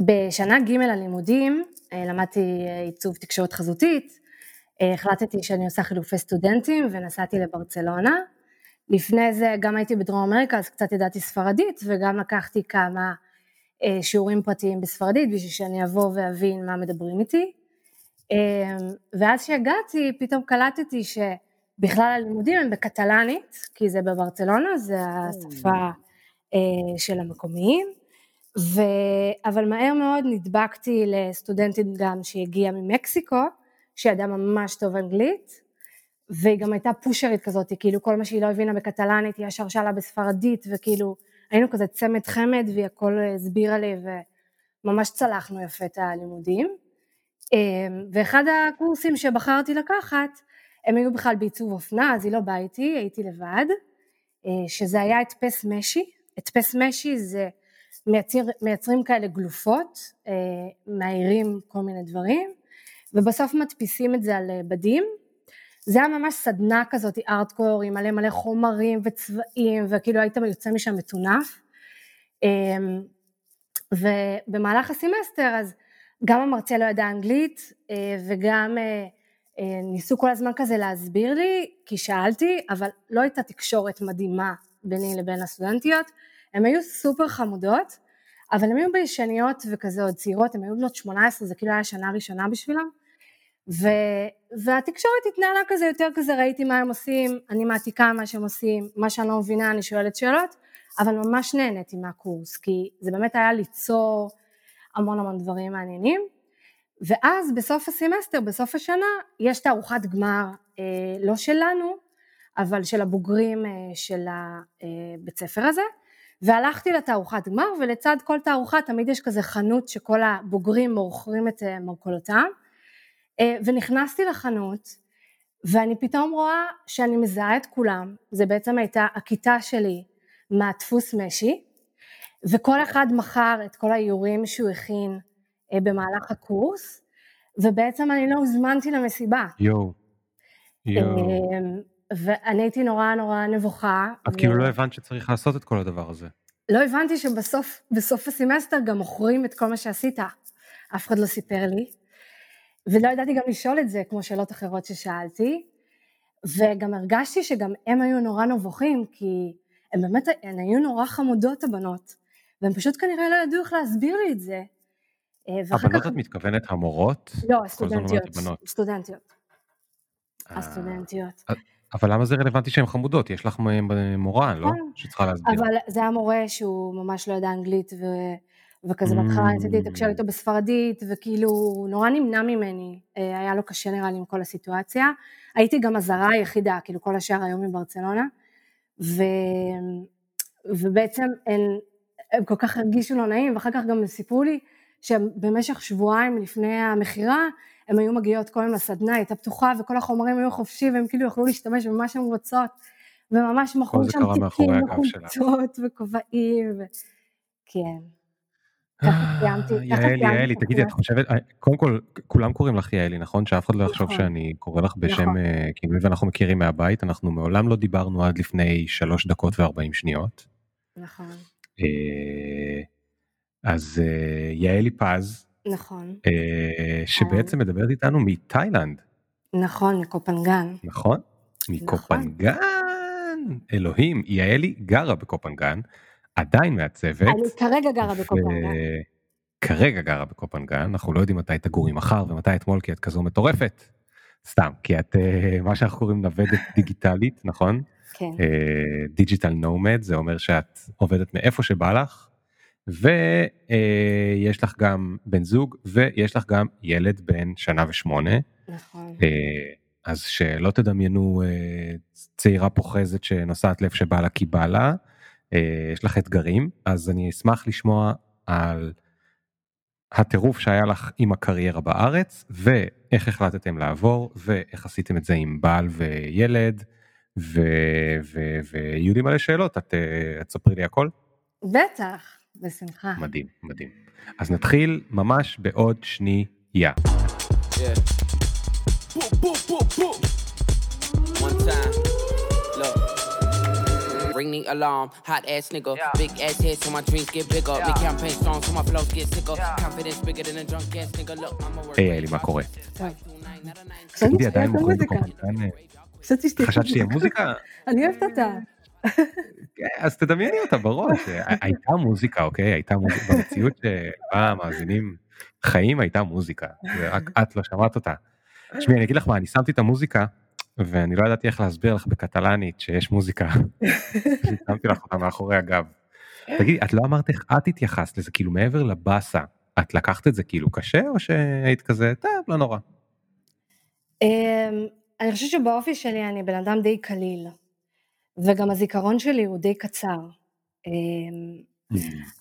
בשנה ג' ללימודים אה, למדתי אה, עיצוב תקשורת חזותית, אה, החלטתי שאני עושה חילופי סטודנטים ונסעתי לברצלונה. לפני זה גם הייתי בדרום אמריקה אז קצת ידעתי ספרדית וגם לקחתי כמה שיעורים פרטיים בספרדית בשביל שאני אבוא ואבין מה מדברים איתי. ואז שהגעתי פתאום קלטתי שבכלל הלימודים הם בקטלנית כי זה בברצלונה, זה השפה של המקומיים. ו... אבל מהר מאוד נדבקתי לסטודנטית גם שהגיעה ממקסיקו, שידעה ממש טוב אנגלית, והיא גם הייתה פושרית כזאת, כאילו כל מה שהיא לא הבינה בקטלנית היא ישר שאלה בספרדית, וכאילו היינו כזה צמד חמד והיא הכל הסבירה לי וממש צלחנו יפה את הלימודים. אמ, ואחד הקורסים שבחרתי לקחת, הם היו בכלל בעיצוב אופנה, אז היא לא באה איתי, הייתי לבד, אה, שזה היה הדפס משי, הדפס משי זה מייצר, מייצרים כאלה גלופות, אה, מאיירים כל מיני דברים, ובסוף מדפיסים את זה על אה, בדים. זה היה ממש סדנה כזאת, ארטקור, עם מלא מלא חומרים וצבעים, וכאילו היית יוצא משם מטונף. אמ, ובמהלך הסמסטר אז גם המרצה לא ידע אנגלית אה, וגם ניסו כל הזמן כזה להסביר לי, כי שאלתי, אבל לא הייתה תקשורת מדהימה ביני לבין הסטודנטיות, הן היו סופר חמודות, אבל הן היו ביישניות וכזה עוד צעירות, הן היו בנות 18, זה כאילו היה שנה ראשונה בשבילם, ו, והתקשורת התנהלה כזה יותר כזה, ראיתי מה הם עושים, אני מעתיקה מה שהם עושים, מה שאני לא מבינה אני שואלת שאלות, אבל ממש נהניתי מהקורס, כי זה באמת היה ליצור המון המון דברים מעניינים, ואז בסוף הסמסטר, בסוף השנה, יש תערוכת גמר, אה, לא שלנו, אבל של הבוגרים אה, של הבית אה, ספר הזה, והלכתי לתערוכת גמר ולצד כל תערוכה תמיד יש כזה חנות שכל הבוגרים מוכרים את אה, מרכולתם אה, ונכנסתי לחנות ואני פתאום רואה שאני מזהה את כולם, זה בעצם הייתה הכיתה שלי מהדפוס משי וכל אחד מכר את כל האיורים שהוא הכין אה, במהלך הקורס ובעצם אני לא הוזמנתי למסיבה. יואו. יואו. ואני הייתי נורא נורא נבוכה. את ו... כאילו לא הבנת שצריך לעשות את כל הדבר הזה. לא הבנתי שבסוף, בסוף הסמסטר גם מוכרים את כל מה שעשית. אף אחד לא סיפר לי. ולא ידעתי גם לשאול את זה, כמו שאלות אחרות ששאלתי. וגם הרגשתי שגם הם היו נורא נבוכים, כי הם באמת, הן היו נורא חמודות הבנות. והם פשוט כנראה לא ידעו איך להסביר לי את זה. אה, הבנות כך... את מתכוונת המורות? לא, הסטודנטיות. הסטודנטיות. אה, הסטודנטיות. אבל למה זה רלוונטי שהן חמודות? יש לך מורה, לא? נכון. שצריכה להסביר. אבל זה היה מורה שהוא ממש לא ידע אנגלית, ו... וכזה בהתחלה ניסיתי לתקשר איתו בספרדית, וכאילו נורא נמנע ממני, אה, היה לו קשה נראה לי עם כל הסיטואציה. הייתי גם הזרה היחידה, כאילו כל השאר היום מברצלונה, ו... ובעצם הם, הם כל כך הרגישו לא נעים, ואחר כך גם סיפרו לי שבמשך שבועיים לפני המכירה, הן היו מגיעות כל יום לסדנה, הייתה פתוחה וכל החומרים היו חופשי והם כאילו יכלו להשתמש במה שהן רוצות, וממש מכרו שם תיקים וחולצות וכובעים, ו... כן. יעלי, יעלי, תגידי, את חושבת, אה, קודם כל, כולם קוראים לך יעלי, נכון? שאף אחד לא יחשוב נכון. שאני קורא לך בשם, נכון. אה, כאילו, ואנחנו מכירים מהבית, אנחנו מעולם לא דיברנו עד לפני שלוש דקות וארבעים שניות. נכון. אה, אז יעלי פז, נכון. אה, שבעצם מדברת איתנו מתאילנד. נכון, מקופנגן. נכון? מקופנגן. אלוהים, יעלי גרה בקופנגן, עדיין מעצבת. אני כרגע גרה בקופנגן. כרגע גרה בקופנגן, אנחנו לא יודעים מתי תגורי מחר ומתי אתמול, כי את כזו מטורפת. סתם, כי את, אה, מה שאנחנו קוראים נוודת דיגיטלית, נכון? כן. דיגיטל uh, נומד, זה אומר שאת עובדת מאיפה שבא לך, ויש לך גם בן זוג ויש לך גם ילד בן שנה ושמונה. נכון. אז שלא תדמיינו צעירה פוחזת שנוסעת לאיפה שבא לה כי בא לה, יש לך אתגרים, אז אני אשמח לשמוע על הטירוף שהיה לך עם הקריירה בארץ, ואיך החלטתם לעבור, ואיך עשיתם את זה עם בעל וילד, ויהיו לי מלא שאלות, את תספרי לי הכל? בטח. בשמחה. מדהים, מדהים. אז נתחיל ממש בעוד שנייה. ring the alarm. Hot ass nigga, big ass head so my dreams get bigger. Big campaign strong so my flows get sicker. Confidence bigger than a drunk ass nigga. Look, I'm a work. היי אלי, מה קורה? עדיין שתהיה מוכרים מוזיקה. חשבתי שתהיה חשבת שתהיה מוזיקה? אני אוהבת אותה. אז תדמייני אותה בראש. הייתה מוזיקה, אוקיי? הייתה מוזיקה במציאות שבה המאזינים חיים, הייתה מוזיקה. ורק את לא שמעת אותה. תשמעי, אני אגיד לך מה, אני שמתי את המוזיקה, ואני לא ידעתי איך להסביר לך בקטלנית שיש מוזיקה. שמתי לך אותה מאחורי הגב. תגידי, את לא אמרת איך את התייחסת לזה, כאילו מעבר לבאסה, את לקחת את זה כאילו קשה, או שהיית כזה, טוב, לא נורא. אמ, אני חושבת שבאופי שלי אני בן אדם די קליל, וגם הזיכרון שלי הוא די קצר. אמ,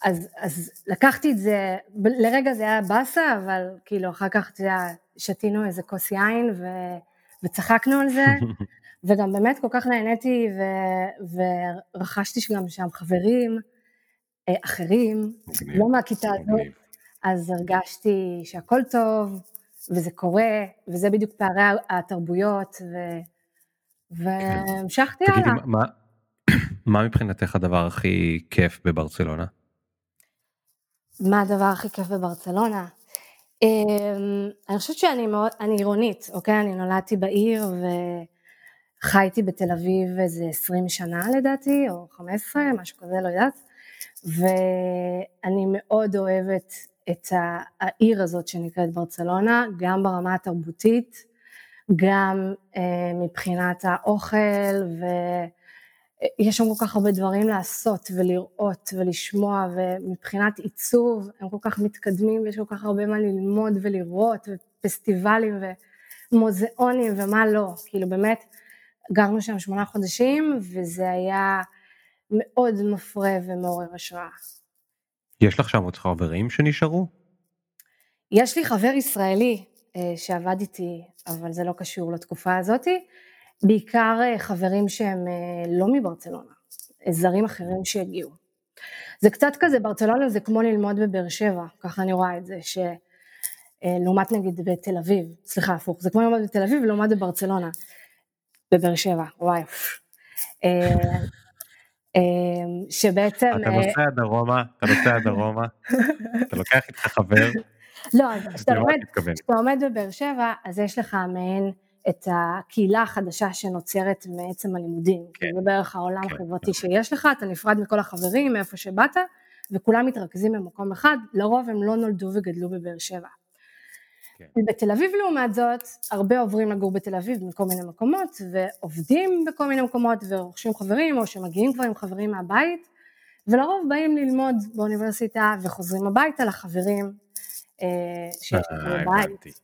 אז, אז לקחתי את זה, לרגע זה היה באסה, אבל כאילו אחר כך, אתה יודע, שתינו איזה כוס יין ו, וצחקנו על זה, וגם באמת כל כך נהניתי ו, ורכשתי גם שם חברים אה, אחרים, לא מהכיתה הזאת. אז הרגשתי שהכל טוב, וזה קורה, וזה בדיוק פערי התרבויות, ו... והמשכתי תגידי, הלאה. מה- מה מבחינתך הדבר הכי כיף בברצלונה? מה הדבר הכי כיף בברצלונה? אמ, אני חושבת שאני מאוד, אני עירונית, אוקיי? אני נולדתי בעיר וחייתי בתל אביב איזה 20 שנה לדעתי, או 15, משהו כזה, לא יודעת. ואני מאוד אוהבת את העיר הזאת שנקראת ברצלונה, גם ברמה התרבותית, גם אה, מבחינת האוכל, ויש שם כל כך הרבה דברים לעשות ולראות ולשמוע, ומבחינת עיצוב הם כל כך מתקדמים ויש כל כך הרבה מה ללמוד ולראות, ופסטיבלים ומוזיאונים ומה לא, כאילו באמת גרנו שם שמונה חודשים וזה היה מאוד מפרה ומעורר השראה. יש לך שם עוד חברים שנשארו? יש לי חבר ישראלי אה, שעבד איתי, אבל זה לא קשור לתקופה הזאתי, בעיקר אה, חברים שהם אה, לא מברצלונה, אה, זרים אחרים שהגיעו. זה קצת כזה, ברצלונה זה כמו ללמוד בבאר שבע, ככה אני רואה את זה, שלעומת נגיד בתל אביב, סליחה הפוך, זה כמו ללמוד בתל אביב לעומת בברצלונה, בבאר שבע, וואי. אה, אה, שבעצם... אתה אה, נוסע דרומה, אתה נוסע דרומה, אתה לוקח איתך חבר, לא, כשאתה מתכוונת? כשאתה עומד בבאר שבע, אז יש לך מעין את הקהילה החדשה שנוצרת מעצם הלימודים. כן. זה בערך העולם כן, החברתי נכון. שיש לך, אתה נפרד מכל החברים מאיפה שבאת, וכולם מתרכזים במקום אחד, לרוב הם לא נולדו וגדלו בבאר שבע. כן. בתל אביב לעומת זאת, הרבה עוברים לגור בתל אביב מכל מיני מקומות, ועובדים בכל מיני מקומות, ורוכשים חברים, או שמגיעים כבר עם חברים מהבית, ולרוב באים ללמוד באוניברסיטה וחוזרים הביתה לחברים שיש לך אה, בבית.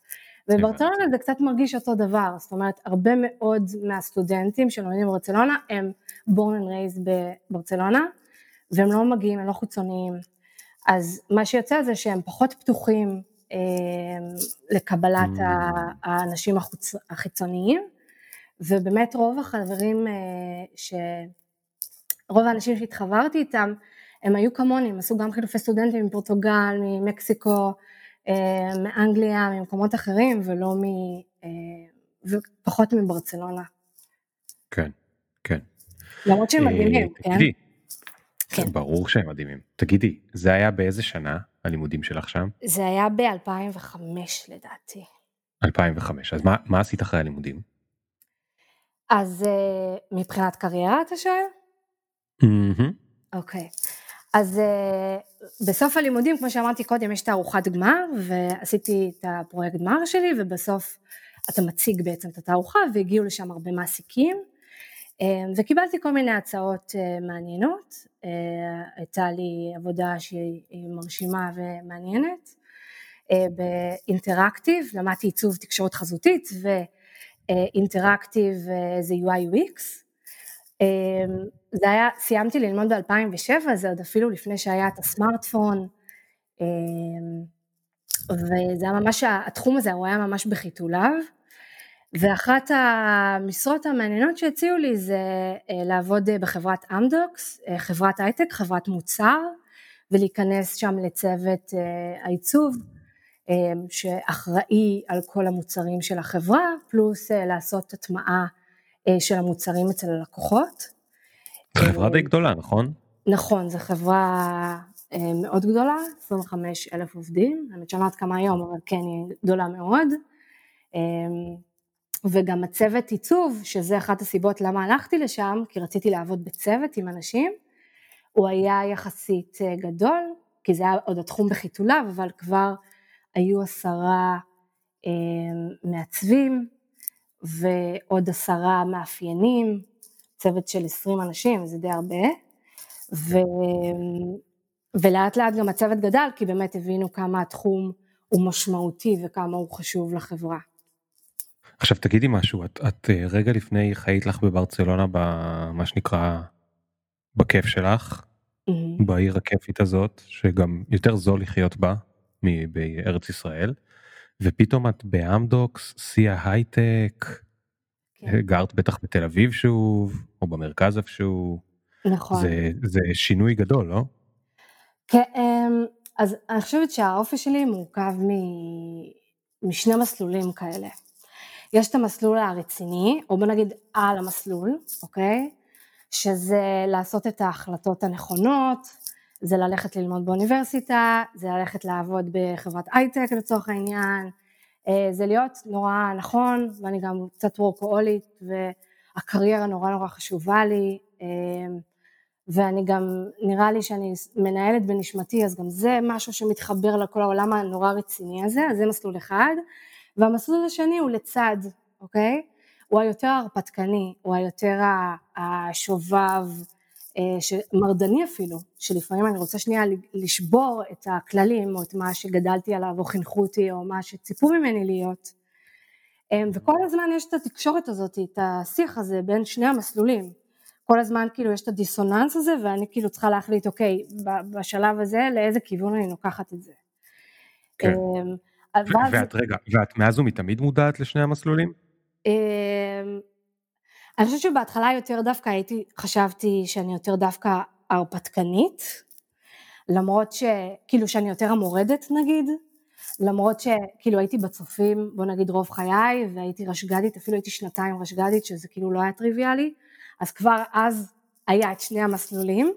וברצלונה זה קצת מרגיש אותו דבר, זאת אומרת הרבה מאוד מהסטודנטים שלומדים בברצלונה הם born and raised בברצלונה, והם לא מגיעים, הם לא חיצוניים, אז מה שיוצא זה שהם פחות פתוחים אה, לקבלת Mm. האנשים החוץ, החיצוניים, ובאמת רוב החברים, אה, ש... רוב האנשים שהתחברתי איתם, הם היו כמוני, הם עשו גם חילופי סטודנטים מפורטוגל, ממקסיקו, אה, מאנגליה, ממקומות אחרים, ולא מ... אה, ופחות מברצלונה. כן, כן. למרות שהם אה, מדהימים, כן? כן. ברור שהם מדהימים. תגידי, זה היה באיזה שנה הלימודים שלך שם? זה היה ב-2005 לדעתי. 2005. אז מה- מה עשית אחרי הלימודים? אז אה, מבחינת קריירה אתה שואל? אוקיי. אז אה, בסוף הלימודים, כמו שאמרתי קודם, יש תערוכת גמר, ועשיתי את הפרויקט גמר שלי, ובסוף אתה מציג בעצם את התערוכה, והגיעו לשם הרבה מעסיקים, אה, וקיבלתי כל מיני הצעות אה, מעניינות. הייתה לי עבודה שהיא מרשימה ומעניינת. באינטראקטיב, למדתי עיצוב תקשורת חזותית, ואינטראקטיב זה UI UX. זה היה, סיימתי ללמוד ב-2007, זה עוד אפילו לפני שהיה את הסמארטפון, אמ, וזה היה ממש, התחום הזה הוא היה ממש בחיתוליו, ואחת המשרות המעניינות שהציעו לי זה אה, לעבוד אה, בחברת אמדוקס, אה, חברת הייטק, חברת מוצר, ולהיכנס שם לצוות העיצוב, שאחראי על כל המוצרים של החברה, פלוס לעשות הטמעה של המוצרים אצל הלקוחות. חברה די גדולה, נכון? נכון, זו חברה אה, מאוד גדולה, 25 אלף עובדים, האמת שאני לא יודעת כמה היום, אבל כן, היא גדולה מאוד. אה, וגם הצוות עיצוב, שזה אחת הסיבות למה הלכתי לשם, כי רציתי לעבוד בצוות עם אנשים, הוא היה יחסית אה, גדול, כי זה היה עוד התחום בחיתוליו, אבל כבר היו עשרה מעצבים ועוד עשרה מאפיינים, צוות של 20 אנשים, זה די הרבה, ו... ולאט לאט גם הצוות גדל, כי באמת הבינו כמה התחום הוא משמעותי וכמה הוא חשוב לחברה. עכשיו תגידי משהו, את, את אה, רגע לפני חיית לך בברצלונה במה שנקרא בכיף שלך, mm-hmm. בעיר הכיפית הזאת, שגם יותר זול לחיות בה מבארץ ישראל, ופתאום את באמדוקס, שיא ההייטק, כן. גרת בטח בתל אביב שוב, או במרכז איפשהו. נכון. זה, זה שינוי גדול, לא? כן, אמ, אז אני חושבת שהאופי שלי מורכב מ... משני מסלולים כאלה. יש את המסלול הרציני, או בוא נגיד על המסלול, אוקיי? שזה לעשות את ההחלטות הנכונות, זה ללכת ללמוד באוניברסיטה, זה ללכת לעבוד בחברת הייטק לצורך העניין, זה להיות נורא נכון, ואני גם קצת וורקואולית, והקריירה נורא נורא חשובה לי, אה, ואני גם, נראה לי שאני מנהלת בנשמתי, אז גם זה משהו שמתחבר לכל העולם הנורא רציני הזה, אז זה מסלול אחד, והמסלול השני הוא לצד, אוקיי? הוא היותר הרפתקני, הוא היותר השובב, אה, מרדני אפילו, שלפעמים אני רוצה שנייה לשבור את הכללים או את מה שגדלתי עליו או חינכו אותי או מה שציפו ממני להיות. אה, וכל הזמן יש את התקשורת הזאת, את השיח הזה בין שני המסלולים. כל הזמן כאילו יש את הדיסוננס הזה ואני כאילו צריכה להחליט אוקיי בשלב הזה לאיזה כיוון אני לוקחת את זה. כן. אה, ואז... ואת רגע, ואת מאז ומתמיד מודעת לשני המסלולים? אני חושבת שבהתחלה יותר דווקא הייתי, חשבתי שאני יותר דווקא הרפתקנית, למרות שכאילו שאני יותר המורדת נגיד, למרות שכאילו הייתי בצופים בוא נגיד רוב חיי והייתי רשג"דית, אפילו הייתי שנתיים רשג"דית שזה כאילו לא היה טריוויאלי, אז כבר אז היה את שני המסלולים,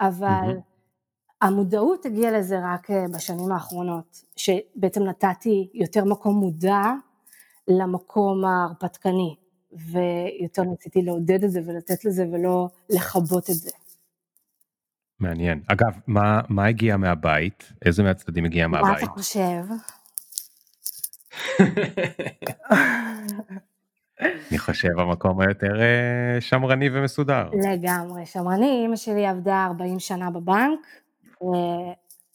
אבל mm-hmm. המודעות הגיעה לזה רק אה, בשנים האחרונות, שבעצם נתתי יותר מקום מודע למקום ההרפתקני, ויותר ניסיתי לעודד את זה ולתת לזה ולא לכבות את זה. מעניין. אגב, מה, מה הגיע מהבית? איזה מהצדדים הגיע מהבית? מה אתה חושב? אני חושב המקום היותר אה, שמרני ומסודר. לגמרי, שמרני. אמא שלי עבדה 40 שנה בבנק.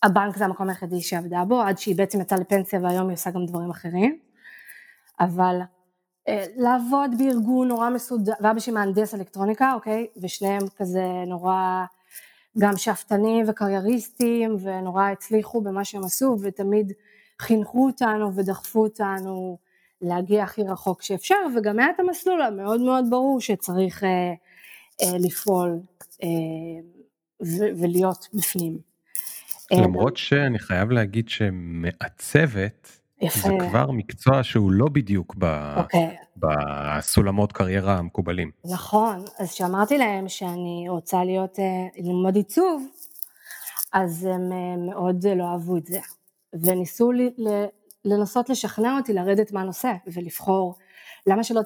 הבנק זה המקום היחידי שעבדה בו, עד שהיא בעצם יצאה לפנסיה והיום היא עושה גם דברים אחרים. אבל לעבוד בארגון נורא מסודר, ואבא שלי מהנדס אלקטרוניקה, אוקיי? ושניהם כזה נורא גם שאפתנים וקרייריסטים, ונורא הצליחו במה שהם עשו, ותמיד חינכו אותנו ודחפו אותנו להגיע הכי רחוק שאפשר, וגם היה את המסלול המאוד מאוד ברור שצריך אה, אה, לפעול אה, ו- ולהיות בפנים. למרות שאני חייב להגיד שמעצבת, יפה. זה כבר מקצוע שהוא לא בדיוק ב... okay. אוקיי. בסולמות קריירה המקובלים. נכון, אז כשאמרתי להם שאני רוצה להיות, אה, ללמוד עיצוב, אז הם אה, מאוד לא אהבו את זה, וניסו לי, לנסות לשכנע אותי לרדת מהנושא ולבחור, למה שלא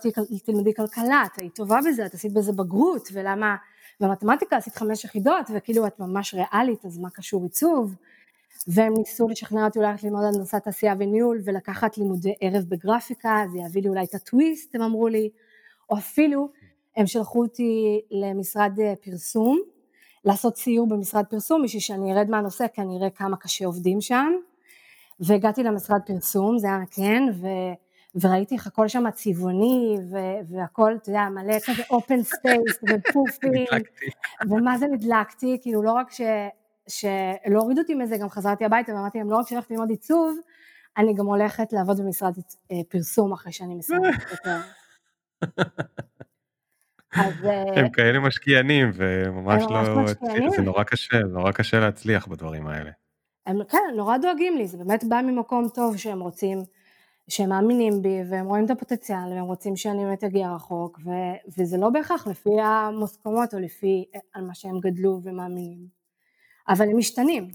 תלמדי כלכלה, את היית טובה בזה, את עשית בזה בגרות, ולמה במתמטיקה עשית חמש יחידות, וכאילו את ממש ריאלית, אז מה קשור עיצוב? והם ניסו לשכנע אותי ללכת ללמוד הנדסת תעשייה וניהול ולקחת לימודי ערב בגרפיקה, זה יביא לי אולי את הטוויסט, הם אמרו לי, או אפילו הם שלחו אותי למשרד אה, פרסום, לעשות סיור במשרד פרסום בשביל שאני ארד מהנושא כי אני אראה כמה קשה עובדים שם, והגעתי למשרד פרסום, זה היה כן, ו... וראיתי איך הכל שם צבעוני והכל, אתה יודע, מלא כזה open space ופופים, ומה זה נדלקתי, כאילו לא רק ש... שלא הורידו אותי מזה, גם חזרתי הביתה ואמרתי להם, לא רק שהלכתי ללמוד עיצוב, אני גם הולכת לעבוד במשרד אה, פרסום אחרי שאני מסיימת. אז... אה, הם כאלה משקיענים וממש לא... זה נורא קשה, נורא קשה להצליח בדברים האלה. הם כן, נורא דואגים לי, זה באמת בא ממקום טוב שהם רוצים שהם מאמינים בי והם רואים את הפוטנציאל והם רוצים שאני באמת אגיע רחוק ו, וזה לא בהכרח לפי המוסכמות או לפי על מה שהם גדלו ומאמינים. אבל הם משתנים,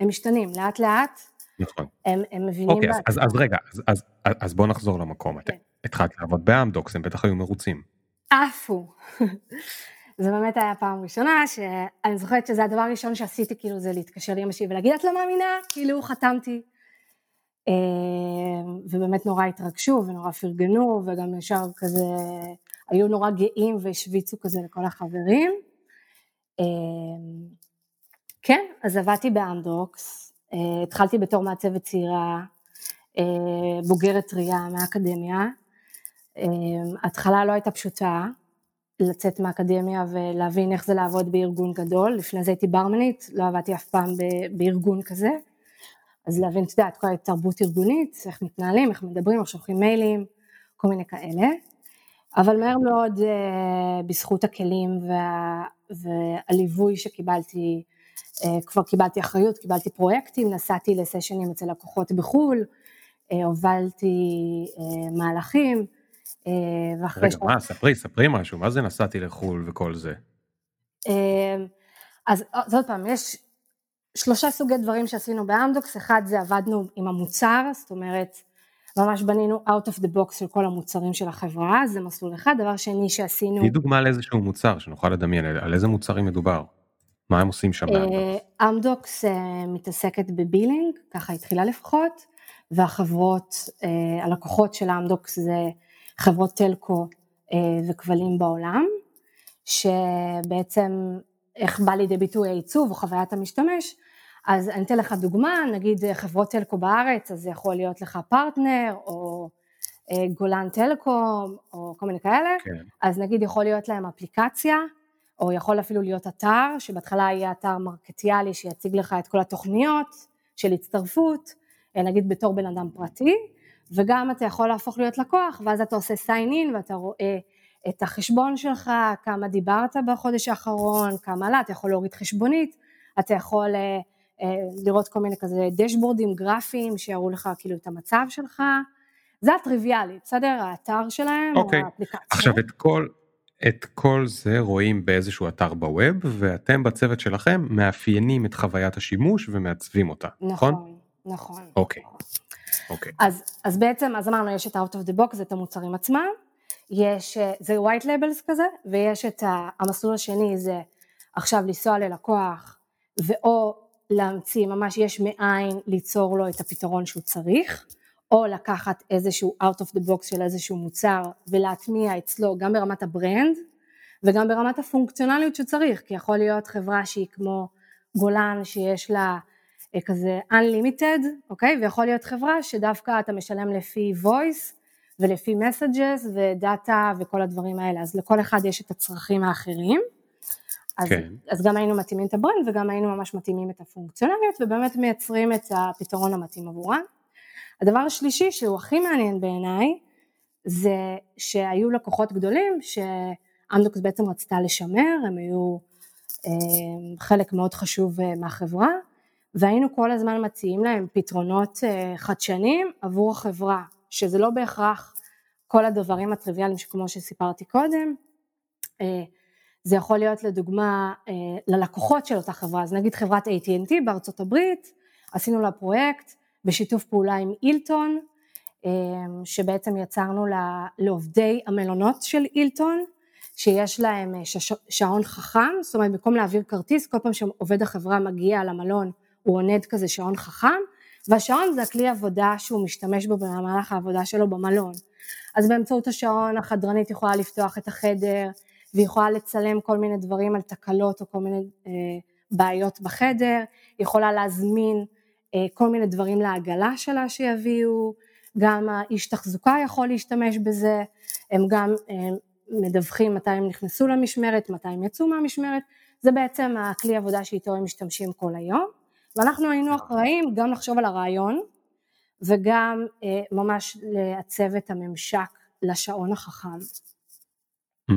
הם משתנים לאט לאט, נכון. הם, הם מבינים אוקיי, אז, אז, אז רגע, אז, אז, אז בוא נחזור למקום. כן. התחלת לעבוד באמדוקס, הם בטח היו מרוצים. עפו. זה באמת היה פעם ראשונה, שאני זוכרת שזה הדבר הראשון שעשיתי, כאילו, זה להתקשר לאמא שלי ולהגיד, את לא מאמינה? כאילו, חתמתי. אה, ובאמת נורא התרגשו ונורא פרגנו, וגם ישר כזה, היו נורא גאים והשוויצו כזה לכל החברים. אה, כן, אז עבדתי באמדוקס, אה, התחלתי בתור מעצבת צעירה, בוגרת טריה מהאקדמיה. ההתחלה לא הייתה פשוטה, לצאת מהאקדמיה ולהבין איך זה לעבוד בארגון גדול, לפני זה הייתי ברמנית, לא עבדתי אף פעם בארגון כזה, אז להבין, את יודעת, כל התרבות ארגונית, איך מתנהלים, איך מדברים, איך שולחים מיילים, כל מיני כאלה, אבל מהר מאוד אה, בזכות הכלים וה, והליווי שקיבלתי, אה, כבר קיבלתי אחריות, קיבלתי פרויקטים, נסעתי לסשנים אצל לקוחות בחו"ל, אה, הובלתי מהלכים, ואחרי... רגע, ש... מה, ספרי, ספרי משהו, מה זה נסעתי לחו"ל וכל זה? אז עוד פעם, יש שלושה סוגי דברים שעשינו באמדוקס, אחד זה עבדנו עם המוצר, זאת אומרת ממש בנינו out of the box של כל המוצרים של החברה, זה מסלול אחד, דבר שני שעשינו... תני דוגמה לאיזשהו מוצר שנוכל לדמיין, על איזה מוצרים מדובר? מה הם עושים שם באמדוקס? אמדוקס אה, מתעסקת בבילינג, ככה התחילה לפחות, והחברות, אה, הלקוחות של אמדוקס זה חברות טלקו אה, וכבלים בעולם, שבעצם איך בא לידי ביטוי העיצוב או חוויית המשתמש, אז אני אתן לך דוגמה, נגיד חברות טלקו בארץ, אז זה יכול להיות לך פרטנר, או אה, גולן טלקום, או כל מיני כאלה, כן. אז נגיד יכול להיות להם אפליקציה, או יכול אפילו להיות אתר, שבהתחלה יהיה אתר מרקטיאלי שיציג לך את כל התוכניות של הצטרפות, אה, נגיד בתור בן אדם פרטי, וגם אתה יכול להפוך להיות לקוח, ואז אתה עושה sign in ואתה רואה את החשבון שלך, כמה דיברת בחודש האחרון, כמה עלה, אתה יכול להוריד חשבונית, אתה יכול אה, אה, לראות כל מיני כזה דשבורדים גרפיים שיראו לך כאילו את המצב שלך, זה הטריוויאלי, בסדר? האתר שלהם okay. או אוקיי. האפליקציה. עכשיו את כל, את כל זה רואים באיזשהו אתר בווב ואתם בצוות שלכם מאפיינים את חוויית השימוש ומעצבים אותה, נכון? נכון, נכון. אוקיי. אוקיי. אז, אז בעצם, אז אמרנו, יש את ה-out of the box, את המוצרים עצמם, יש, אה, זה white labels כזה, ויש את המסלול השני, זה עכשיו לנסוע ללקוח, ואו להמציא, ממש יש מאין ליצור לו את הפתרון שהוא צריך, או לקחת איזשהו out of the box של איזשהו מוצר ולהטמיע אצלו גם ברמת הברנד וגם ברמת הפונקציונליות שצריך, כי יכול להיות חברה שהיא כמו גולן שיש לה אה, כזה unlimited, אוקיי? ויכול להיות חברה שדווקא אתה משלם לפי voice ולפי messages ו-data וכל הדברים האלה, אז לכל אחד יש את הצרכים האחרים. אז, כן. אז גם היינו מתאימים את ה brand וגם היינו ממש מתאימים את הפונקציונליות ובאמת מייצרים את הפתרון המתאים עבורם. הדבר השלישי שהוא הכי מעניין בעיניי זה שהיו לקוחות גדולים שאמדוקס בעצם רצתה לשמר, הם היו אה, חלק מאוד חשוב אה, מהחברה והיינו כל הזמן מציעים להם פתרונות אה, חדשניים עבור החברה, שזה לא בהכרח כל הדברים הטריוויאליים שכמו שסיפרתי קודם, זה יכול להיות לדוגמה ללקוחות של אותה חברה, אז נגיד חברת AT&T בארצות הברית, עשינו לה פרויקט בשיתוף פעולה עם אילטון, אה, שבעצם יצרנו לעובדי המלונות של אילטון, שיש להם אה, שעון חכם, זאת אומרת במקום להעביר כרטיס, כל פעם שעובד החברה מגיע למלון הוא עונד כזה שעון חכם, והשעון זה הכלי עבודה שהוא משתמש בו במהלך העבודה שלו במלון. אז באמצעות השעון החדרנית יכולה לפתוח את החדר, והיא יכולה לצלם כל מיני דברים על תקלות או כל מיני אה, בעיות בחדר, היא יכולה להזמין כל מיני דברים לעגלה שלה שיביאו, גם האיש תחזוקה יכול להשתמש בזה, הם גם אה, מדווחים מתי הם נכנסו למשמרת, מתי הם יצאו מהמשמרת, זה בעצם הכלי עבודה שאיתו הם משתמשים כל היום, ואנחנו היינו אחראים גם לחשוב על הרעיון וגם אה, ממש לעצב את הממשק לשעון החכם. Mm.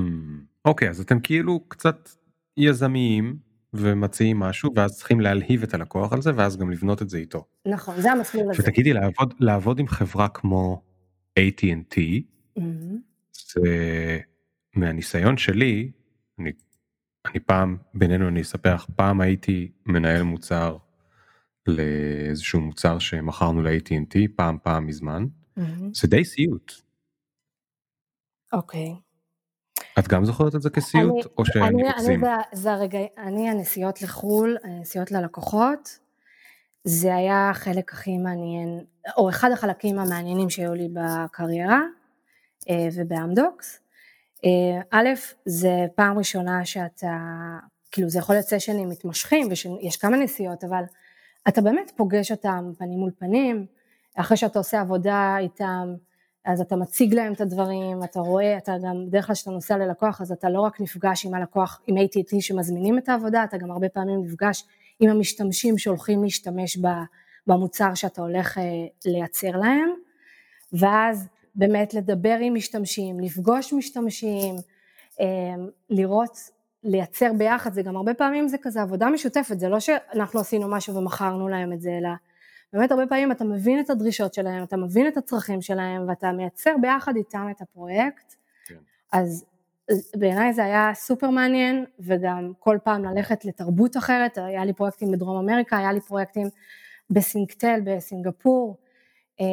אוקיי אז אתם כאילו קצת יזמיים ומציעים משהו ואז צריכים להלהיב את הלקוח על זה ואז גם לבנות את זה איתו. נכון, זה המסלול הזה. ותגידי לעבוד, לעבוד עם חברה כמו AT&T, Mhm. זה מהניסיון שלי, אני, אני פעם, בינינו אני אספר לך, פעם הייתי מנהל מוצר לאיזשהו מוצר שמכרנו ל-AT&T, פעם פעם מזמן, Mhm. זה די סיוט. אוקיי. את גם זוכרת את זה כסיוט אני- או שאני אני, אני הרגע, אני הנסיעות לחו"ל, הנסיעות ללקוחות, זה היה החלק הכי מעניין, או אחד החלקים המעניינים שהיו לי בקריירה אה, ובאמדוקס. אה, א', זה פעם ראשונה שאתה, כאילו זה יכול להיות סשנים מתמשכים ויש כמה נסיעות, אבל אתה באמת פוגש אותם פנים מול פנים, אחרי שאתה עושה עבודה איתם, אז אתה מציג להם את הדברים, אתה רואה, אתה גם, בדרך כלל כשאתה נוסע ללקוח, אז אתה לא רק נפגש עם הלקוח, עם AT&T שמזמינים את העבודה, אתה גם הרבה פעמים נפגש עם המשתמשים שהולכים להשתמש במוצר שאתה הולך אה, לייצר להם, ואז באמת לדבר עם משתמשים, לפגוש משתמשים, אה, לראות, לייצר ביחד, זה גם הרבה פעמים זה כזה עבודה משותפת, זה לא שאנחנו עשינו משהו ומכרנו להם את זה, אלא באמת הרבה פעמים אתה מבין את הדרישות שלהם, אתה מבין את הצרכים שלהם ואתה מייצר ביחד איתם את הפרויקט, כן. אז בעיניי זה היה סופר מעניין וגם כל פעם ללכת לתרבות אחרת, היה לי פרויקטים בדרום אמריקה, היה לי פרויקטים בסינקטל, בסינגפור, אה,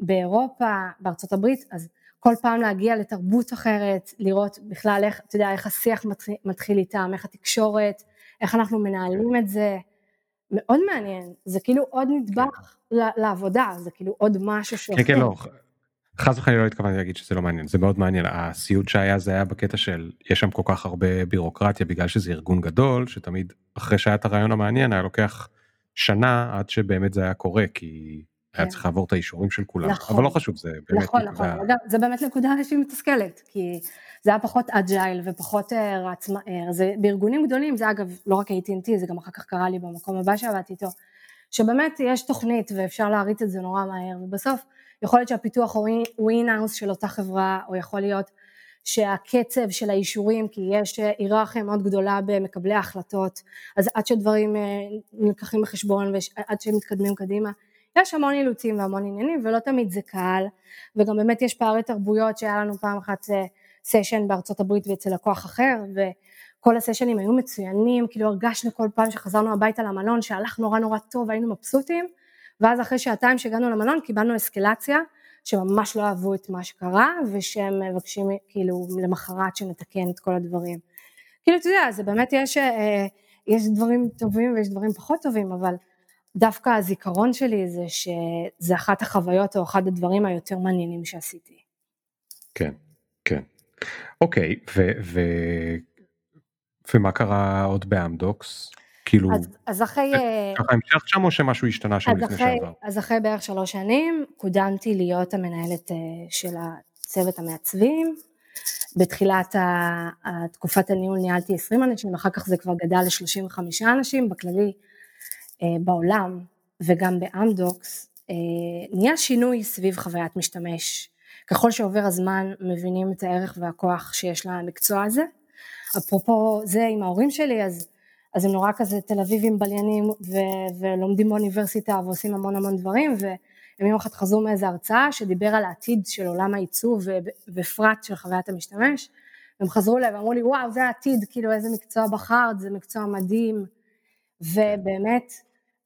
באירופה, בארצות הברית, אז כל פעם להגיע לתרבות אחרת, לראות בכלל איך, אתה יודע, איך השיח מתחיל, מתחיל איתם, איך התקשורת, איך אנחנו מנהלים את זה, מאוד מעניין, זה כאילו עוד נדבך ל- לעבודה, זה כאילו עוד משהו כן כן שהופך. לא, חס וחלילה לא התכוונתי להגיד שזה לא מעניין, זה מאוד מעניין, הסיוט שהיה זה היה בקטע של יש שם כל כך הרבה בירוקרטיה בגלל שזה ארגון גדול, שתמיד אחרי שהיה את הרעיון המעניין היה לוקח שנה עד שבאמת זה היה קורה, כי היה כן. צריך לעבור את האישורים של כולם, נכון. אבל לא חשוב, זה באמת נכון, נקודה- נכון, אגב, זה באמת נקודה שהיא מתסכלת, כי זה היה פחות אג'ייל ופחות אה, רץ מהר, זה בארגונים גדולים, זה אגב לא רק AT&T, זה גם אחר כך קרה לי במקום הבא שעבדתי איתו, שבאמת יש תוכנית ואפשר להריץ את זה נורא מהר, ובסוף יכול להיות שהפיתוח הוא אינהאוס של אותה חברה, או יכול להיות שהקצב של האישורים, כי יש אה, היררכיה מאוד גדולה במקבלי ההחלטות, אז עד שדברים אה, נלקחים בחשבון ועד שמתקדמים קדימה, יש המון אילוצים והמון עניינים ולא תמיד זה קל וגם באמת יש פערי תרבויות שהיה לנו פעם אחת אה, סשן בארצות הברית ואצל לקוח אחר וכל הסשנים היו מצוינים, כאילו הרגשנו כל פעם שחזרנו הביתה למלון שהלך נורא נורא טוב והיינו מבסוטים ואז אחרי שעתיים שהגענו למלון קיבלנו אסקלציה שממש לא אהבו את מה שקרה ושהם מבקשים כאילו למחרת שנתקן את כל הדברים. כאילו אתה יודע זה באמת יש, אה, יש דברים טובים ויש דברים פחות טובים אבל דווקא הזיכרון שלי זה שזה אחת החוויות או אחד הדברים היותר מעניינים שעשיתי. כן, כן. אוקיי, ו, ו, ומה קרה עוד באמדוקס? כאילו, אז, אז אחרי, אה, ככה המשך שם או שמשהו השתנה שם לפני אחרי, שעבר? אז אחרי בערך שלוש שנים קודמתי להיות המנהלת אה, של הצוות המעצבים. בתחילת התקופת הניהול ניהלתי 20 אנשים, אחר כך זה כבר גדל ל-35 אנשים, בכללי בעולם וגם באמדוקס, אה, נהיה שינוי סביב חוויית משתמש. ככל שעובר הזמן מבינים את הערך והכוח שיש למקצוע הזה. אפרופו זה עם ההורים שלי, אז, אז הם נורא כזה תל אביבים בליינים ו- ולומדים באוניברסיטה ועושים המון המון דברים, והם יום אחד חזרו מאיזה הרצאה שדיבר על העתיד של עולם העיצוב ובפרט של חוויית המשתמש, והם חזרו אליי ואמרו לי וואו זה העתיד, כאילו איזה מקצוע בחרת, זה מקצוע מדהים, ובאמת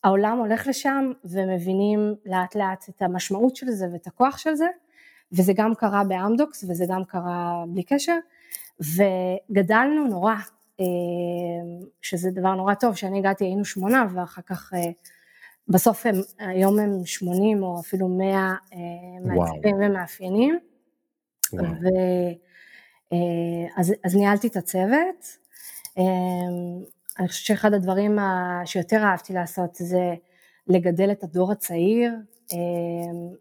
העולם הולך לשם ומבינים לאט לאט את המשמעות של זה ואת הכוח של זה, וזה גם קרה באמדוקס וזה גם קרה בלי קשר, וגדלנו נורא, אה, שזה דבר נורא טוב, כשאני הגעתי היינו שמונה ואחר כך אה, בסוף הם, היום הם 80 או אפילו 100 אה, מעצבים ומאפיינים. ו, אז, אז ניהלתי את הצוות, אני חושבת שאחד הדברים שיותר אהבתי לעשות זה לגדל את הדור הצעיר, אה,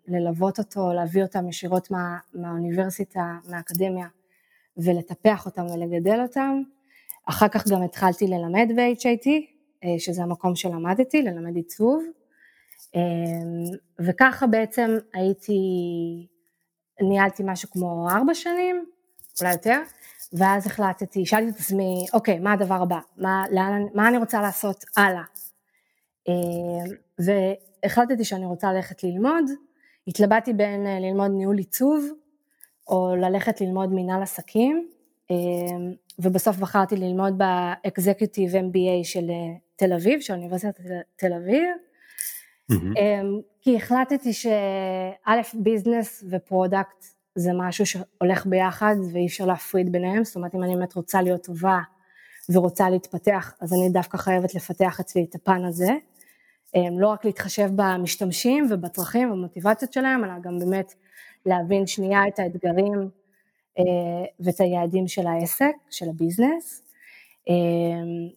ללוות אותו, להביא אותם ישירות מה, מהאוניברסיטה, מהאקדמיה, ולטפח אותם ולגדל אותם. אחר כך גם התחלתי ללמד ב-HIT, אה, שזה המקום שלמדתי, ללמד עיצוב, אה, וככה בעצם הייתי, ניהלתי משהו כמו ארבע שנים, אולי יותר, ואז החלטתי, שאלתי את עצמי, אוקיי, מה הדבר הבא? מה, לאן, מה אני רוצה לעשות הלאה? אה, והחלטתי שאני רוצה ללכת ללמוד, התלבטתי בין אה, ללמוד ניהול עיצוב, או ללכת ללמוד מנהל עסקים, אה, ובסוף בחרתי ללמוד ב-Executive MBA של תל אביב, של אוניברסיטת תל אביב, mm-hmm. כי החלטתי שא', business ו product זה משהו שהולך ביחד ואי אפשר להפריד ביניהם, זאת אומרת אם אני באמת רוצה להיות טובה ורוצה להתפתח, אז אני דווקא חייבת לפתח אצלי את הפן הזה. לא רק להתחשב במשתמשים ובצרכים ובמוטיבציות שלהם, אלא גם באמת להבין שנייה את האתגרים אה, ואת היעדים של העסק, של הביזנס.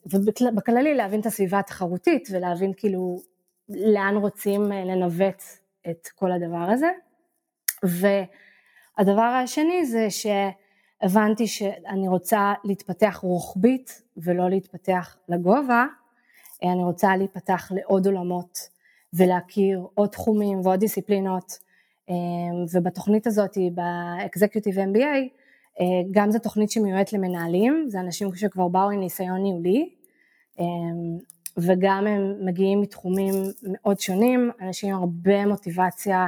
ובכללי להבין את הסביבה התחרותית ולהבין כאילו לאן רוצים אה, לנווט את כל הדבר הזה. והדבר השני זה שהבנתי שאני רוצה להתפתח רוחבית ולא להתפתח לגובה, אה, אני רוצה להיפתח לעוד עולמות ולהכיר עוד תחומים ועוד דיסציפלינות, אה, ובתוכנית הזאת, ב-Executive MBA, גם זו תוכנית שמיועדת למנהלים, זה אנשים שכבר באו עם ניסיון ניהולי, וגם הם מגיעים מתחומים מאוד שונים, אנשים עם הרבה מוטיבציה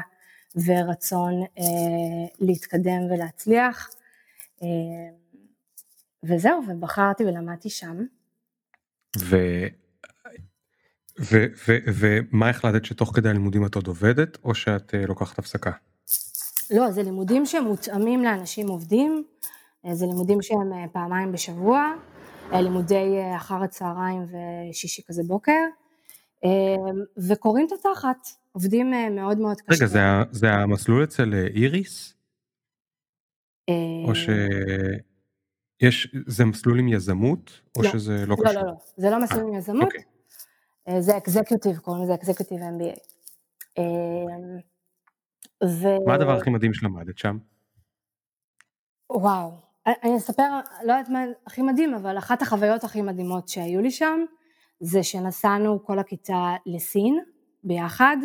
ורצון אה, להתקדם ולהצליח. אה, וזהו, ובחרתי ולמדתי שם. ו... ו- ו- ומה החלטת שתוך כדי הלימודים את עוד עובדת או שאת uh, לוקחת הפסקה? לא, זה לימודים שמותאמים לאנשים עובדים, אה, זה לימודים שהם אה, פעמיים בשבוע, אה, לימודי אה, אחר הצהריים ושישי כזה בוקר, אה, וקוראים את התחת, עובדים מאוד מאוד קשה. רגע, זה, זה המסלול אצל איריס? או שיש, זה מסלול עם יזמות, או לא, שזה לא קשור? לא, לא, לא, זה לא מסלול עם יזמות. אוקיי. זה אקזקיוטיב, קוראים לזה אקזקיוטיב MBA. ו... מה הדבר הכי מדהים שלמדת שם? וואו, אני אספר, לא יודעת מה הכי מדהים, אבל אחת החוויות הכי מדהימות שהיו לי שם, זה שנסענו כל הכיתה לסין ביחד,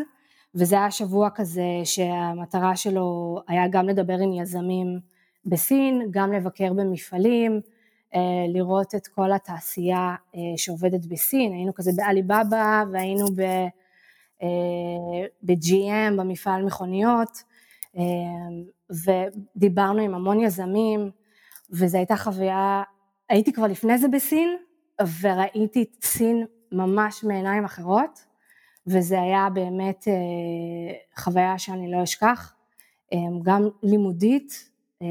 וזה היה שבוע כזה שהמטרה שלו היה גם לדבר עם יזמים בסין, גם לבקר במפעלים, אה, לראות את כל התעשייה אה, שעובדת בסין, היינו כזה בעליבאבא והיינו ב-GM, אה, במפעל מכוניות, ודיברנו עם המון יזמים, וזו הייתה חוויה, הייתי כבר לפני זה בסין, וראיתי את סין ממש מעיניים אחרות, וזה היה באמת אה, חוויה שאני לא אשכח, אה, גם לימודית אה,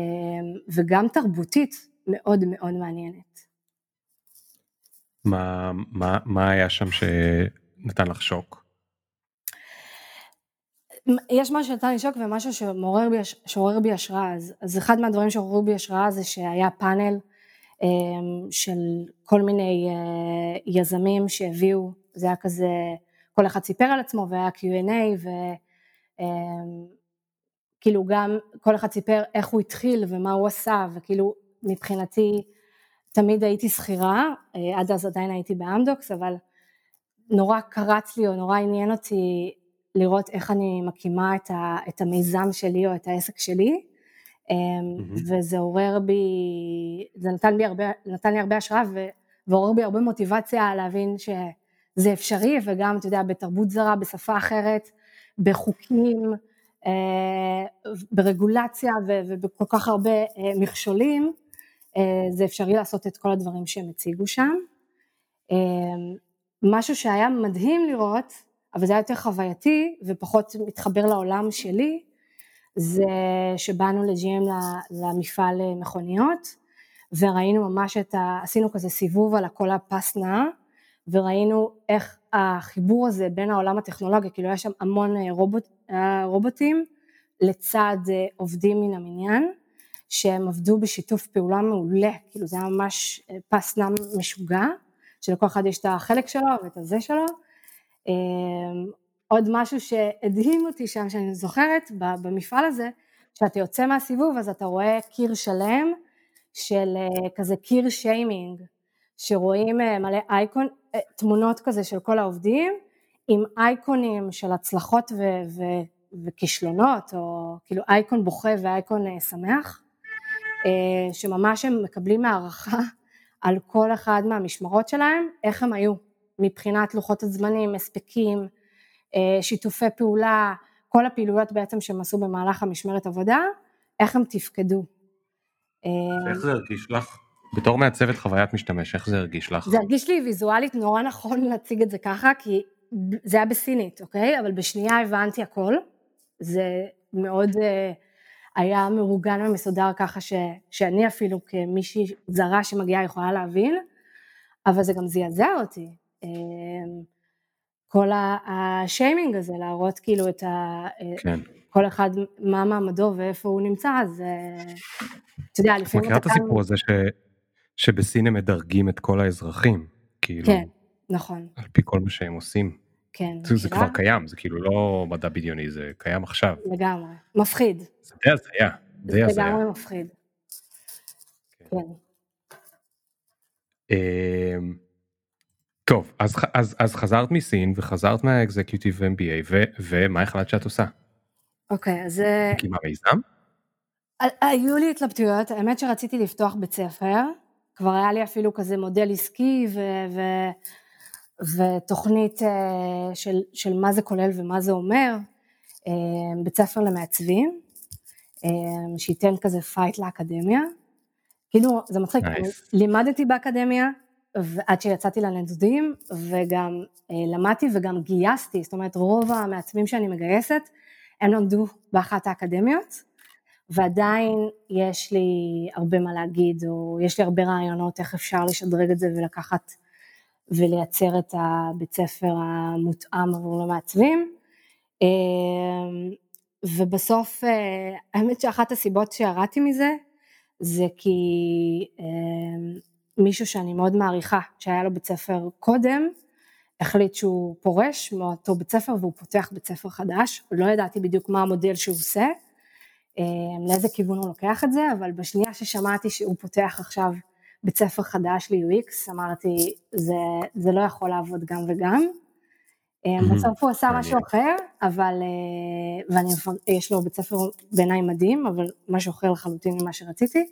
וגם תרבותית מאוד מאוד מעניינת. מה, מה, מה היה שם שנתן לך שוק? יש משהו שנתן לי שוק ומשהו שמעורר בי, שעורר בי השראה, אז, אז אחד מהדברים שעוררו בי השראה זה שהיה פאנל אמ, של כל מיני אה, יזמים שהביאו, זה היה כזה, כל אחד סיפר על עצמו והיה Q&A וכאילו אמ, גם כל אחד סיפר איך הוא התחיל ומה הוא עשה וכאילו מבחינתי תמיד הייתי שכירה, אה, עד אז עדיין הייתי באמדוקס אבל נורא קרץ לי או נורא עניין אותי לראות איך אני מקימה את, ה, את המיזם שלי או את העסק שלי, mm-hmm. וזה עורר בי, זה נתן, בי הרבה, נתן לי הרבה השראה ועורר בי הרבה מוטיבציה להבין שזה אפשרי, וגם, אתה יודע, בתרבות זרה, בשפה אחרת, בחוקים, אה, ברגולציה ובכל כך הרבה אה, מכשולים, זה אפשרי לעשות את כל הדברים שהם הציגו שם. משהו שהיה מדהים לראות, אבל זה היה יותר חווייתי ופחות מתחבר לעולם שלי, זה שבאנו לג'י.אם למפעל מכוניות, וראינו ממש את ה... עשינו כזה סיבוב על הכל הפס נע, וראינו איך החיבור הזה בין העולם הטכנולוגי, כאילו היה שם המון אה, רובוט, אה, רובוטים לצד אה, עובדים מן המניין, שהם עבדו בשיתוף פעולה מעולה, כאילו זה היה ממש פס נע משוגע, שלכל אחד יש את החלק שלו ואת הזה שלו, אמ, עוד משהו שהדהים אותי שם, שאני זוכרת במפעל הזה, כשאתה יוצא מהסיבוב אז אתה רואה קיר שלם של כזה קיר שיימינג, שרואים מלא אייקון, תמונות כזה של כל העובדים, עם אייקונים של הצלחות ו- ו- וכישלונות, או כאילו אייקון בוכה ואייקון שמח, אה, שממש הם מקבלים הערכה על כל אחד מהמשמרות שלהם, איך הם היו מבחינת לוחות הזמנים, הספקים, אה, שיתופי פעולה, כל הפעילויות בעצם שהם עשו במהלך המשמרת עבודה, איך הם תפקדו. איך זה הרגיש לך? בתור מעצבת חוויית משתמש, איך זה הרגיש לך? זה הרגיש לי ויזואלית נורא נכון להציג את זה ככה, כי זה היה בסינית, אוקיי? אבל בשנייה הבנתי הכל. זה מאוד uh, היה מאורגן ומסודר ככה ש, שאני אפילו כמישהי זרה שמגיעה יכולה להבין, אבל זה גם זעזע אותי. Uh, כל השיימינג הזה, להראות כאילו את ה... כן. כל אחד מה מעמדו ואיפה הוא נמצא, אז אתה יודע, לפעמים... מכירה את הסיפור הזה ש... שבסין הם מדרגים את כל האזרחים, כאילו... כן, נכון. על פי כל מה שהם עושים. כן. זה, זה כבר קיים, זה כאילו לא מדע בדיוני, זה קיים עכשיו. לגמרי, מפחיד. זה די הזיה, די הזיה. זה לגמרי מפחיד. כן. כן. אמ, טוב, אז, אז, אז חזרת מסין וחזרת מהאקזקיוטיב MBA, ו, ומה החלטת שאת עושה? אוקיי, אז... אה, מקימה מיזם? היו לי התלבטויות, האמת שרציתי לפתוח בית ספר, כבר היה לי אפילו כזה מודל עסקי ו, ו, ותוכנית אה, של, של מה זה כולל ומה זה אומר, אה, בית ספר למעצבים, שייתן כזה fight לאקדמיה. כאילו, זה מצחיק, nice. לימדתי באקדמיה, עד שיצאתי לנדודים, וגם למדתי וגם גייסתי, זאת אומרת רוב המעצבים שאני מגייסת, הם למדו באחת האקדמיות, ועדיין יש לי הרבה מה להגיד, או יש לי הרבה רעיונות איך אפשר לשדרג את זה ולקחת ולייצר את הבית ספר המותאם עבור המעצבים. אמ, ובסוף, אה, האמת שאחת הסיבות שירדתי מזה, זה כי אמ, מישהו שאני מאוד מעריכה, שהיה לו בית ספר קודם, החליט שהוא פורש מאותו בית ספר והוא פותח בית ספר חדש, לא ידעתי בדיוק מה המודל שהוא עושה, לאיזה כיוון הוא לוקח את זה, אבל בשנייה ששמעתי שהוא פותח עכשיו בית ספר חדש ל-UX, אמרתי, זה, זה לא יכול לעבוד גם וגם. אה, בסוף הוא עשה משהו אחר, אבל, אה, ויש לו בית ספר בעיניי מדהים, אבל משהו אחר לחלוטין ממה שרציתי,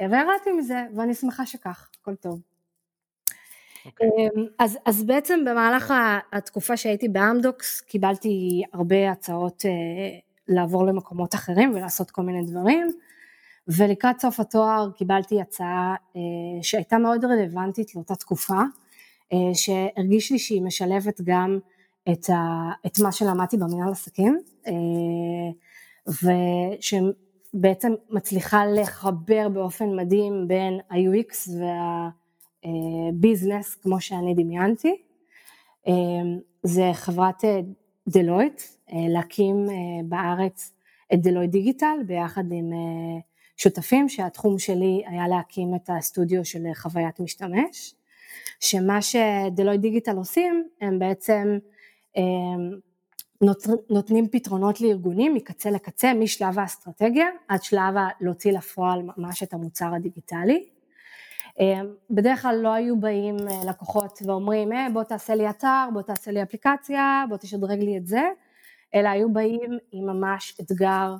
וירדתי מזה, ואני שמחה שכך, הכל טוב. Okay. אוקיי. אמ, אז, אז בעצם במהלך התקופה שהייתי באמדוקס קיבלתי הרבה הצעות אה, לעבור למקומות אחרים ולעשות כל מיני דברים ולקראת סוף התואר קיבלתי הצעה אה, שהייתה מאוד רלוונטית לאותה תקופה אה, שהרגיש לי שהיא משלבת גם את, ה, את מה שלמדתי במנהל עסקים ושבעצם מצליחה לחבר באופן מדהים בין ה-UX וה... ביזנס כמו שאני דמיינתי. אה, זה חברת דלויט, אה, אה, להקים בארץ את דלויט דיגיטל ביחד עם שותפים שהתחום שלי היה להקים את הסטודיו של חוויית משתמש, שמה שדלויט דיגיטל עושים הם בעצם נותנים פתרונות לארגונים מקצה לקצה משלב האסטרטגיה עד שלב להוציא לפועל ממש את המוצר הדיגיטלי. אמ, בדרך כלל לא היו באים אה, לקוחות ואומרים אה, בוא תעשה לי אתר, בוא תעשה לי אפליקציה, בוא תשדרג לי את זה, אלא היו באים עם ממש אתגר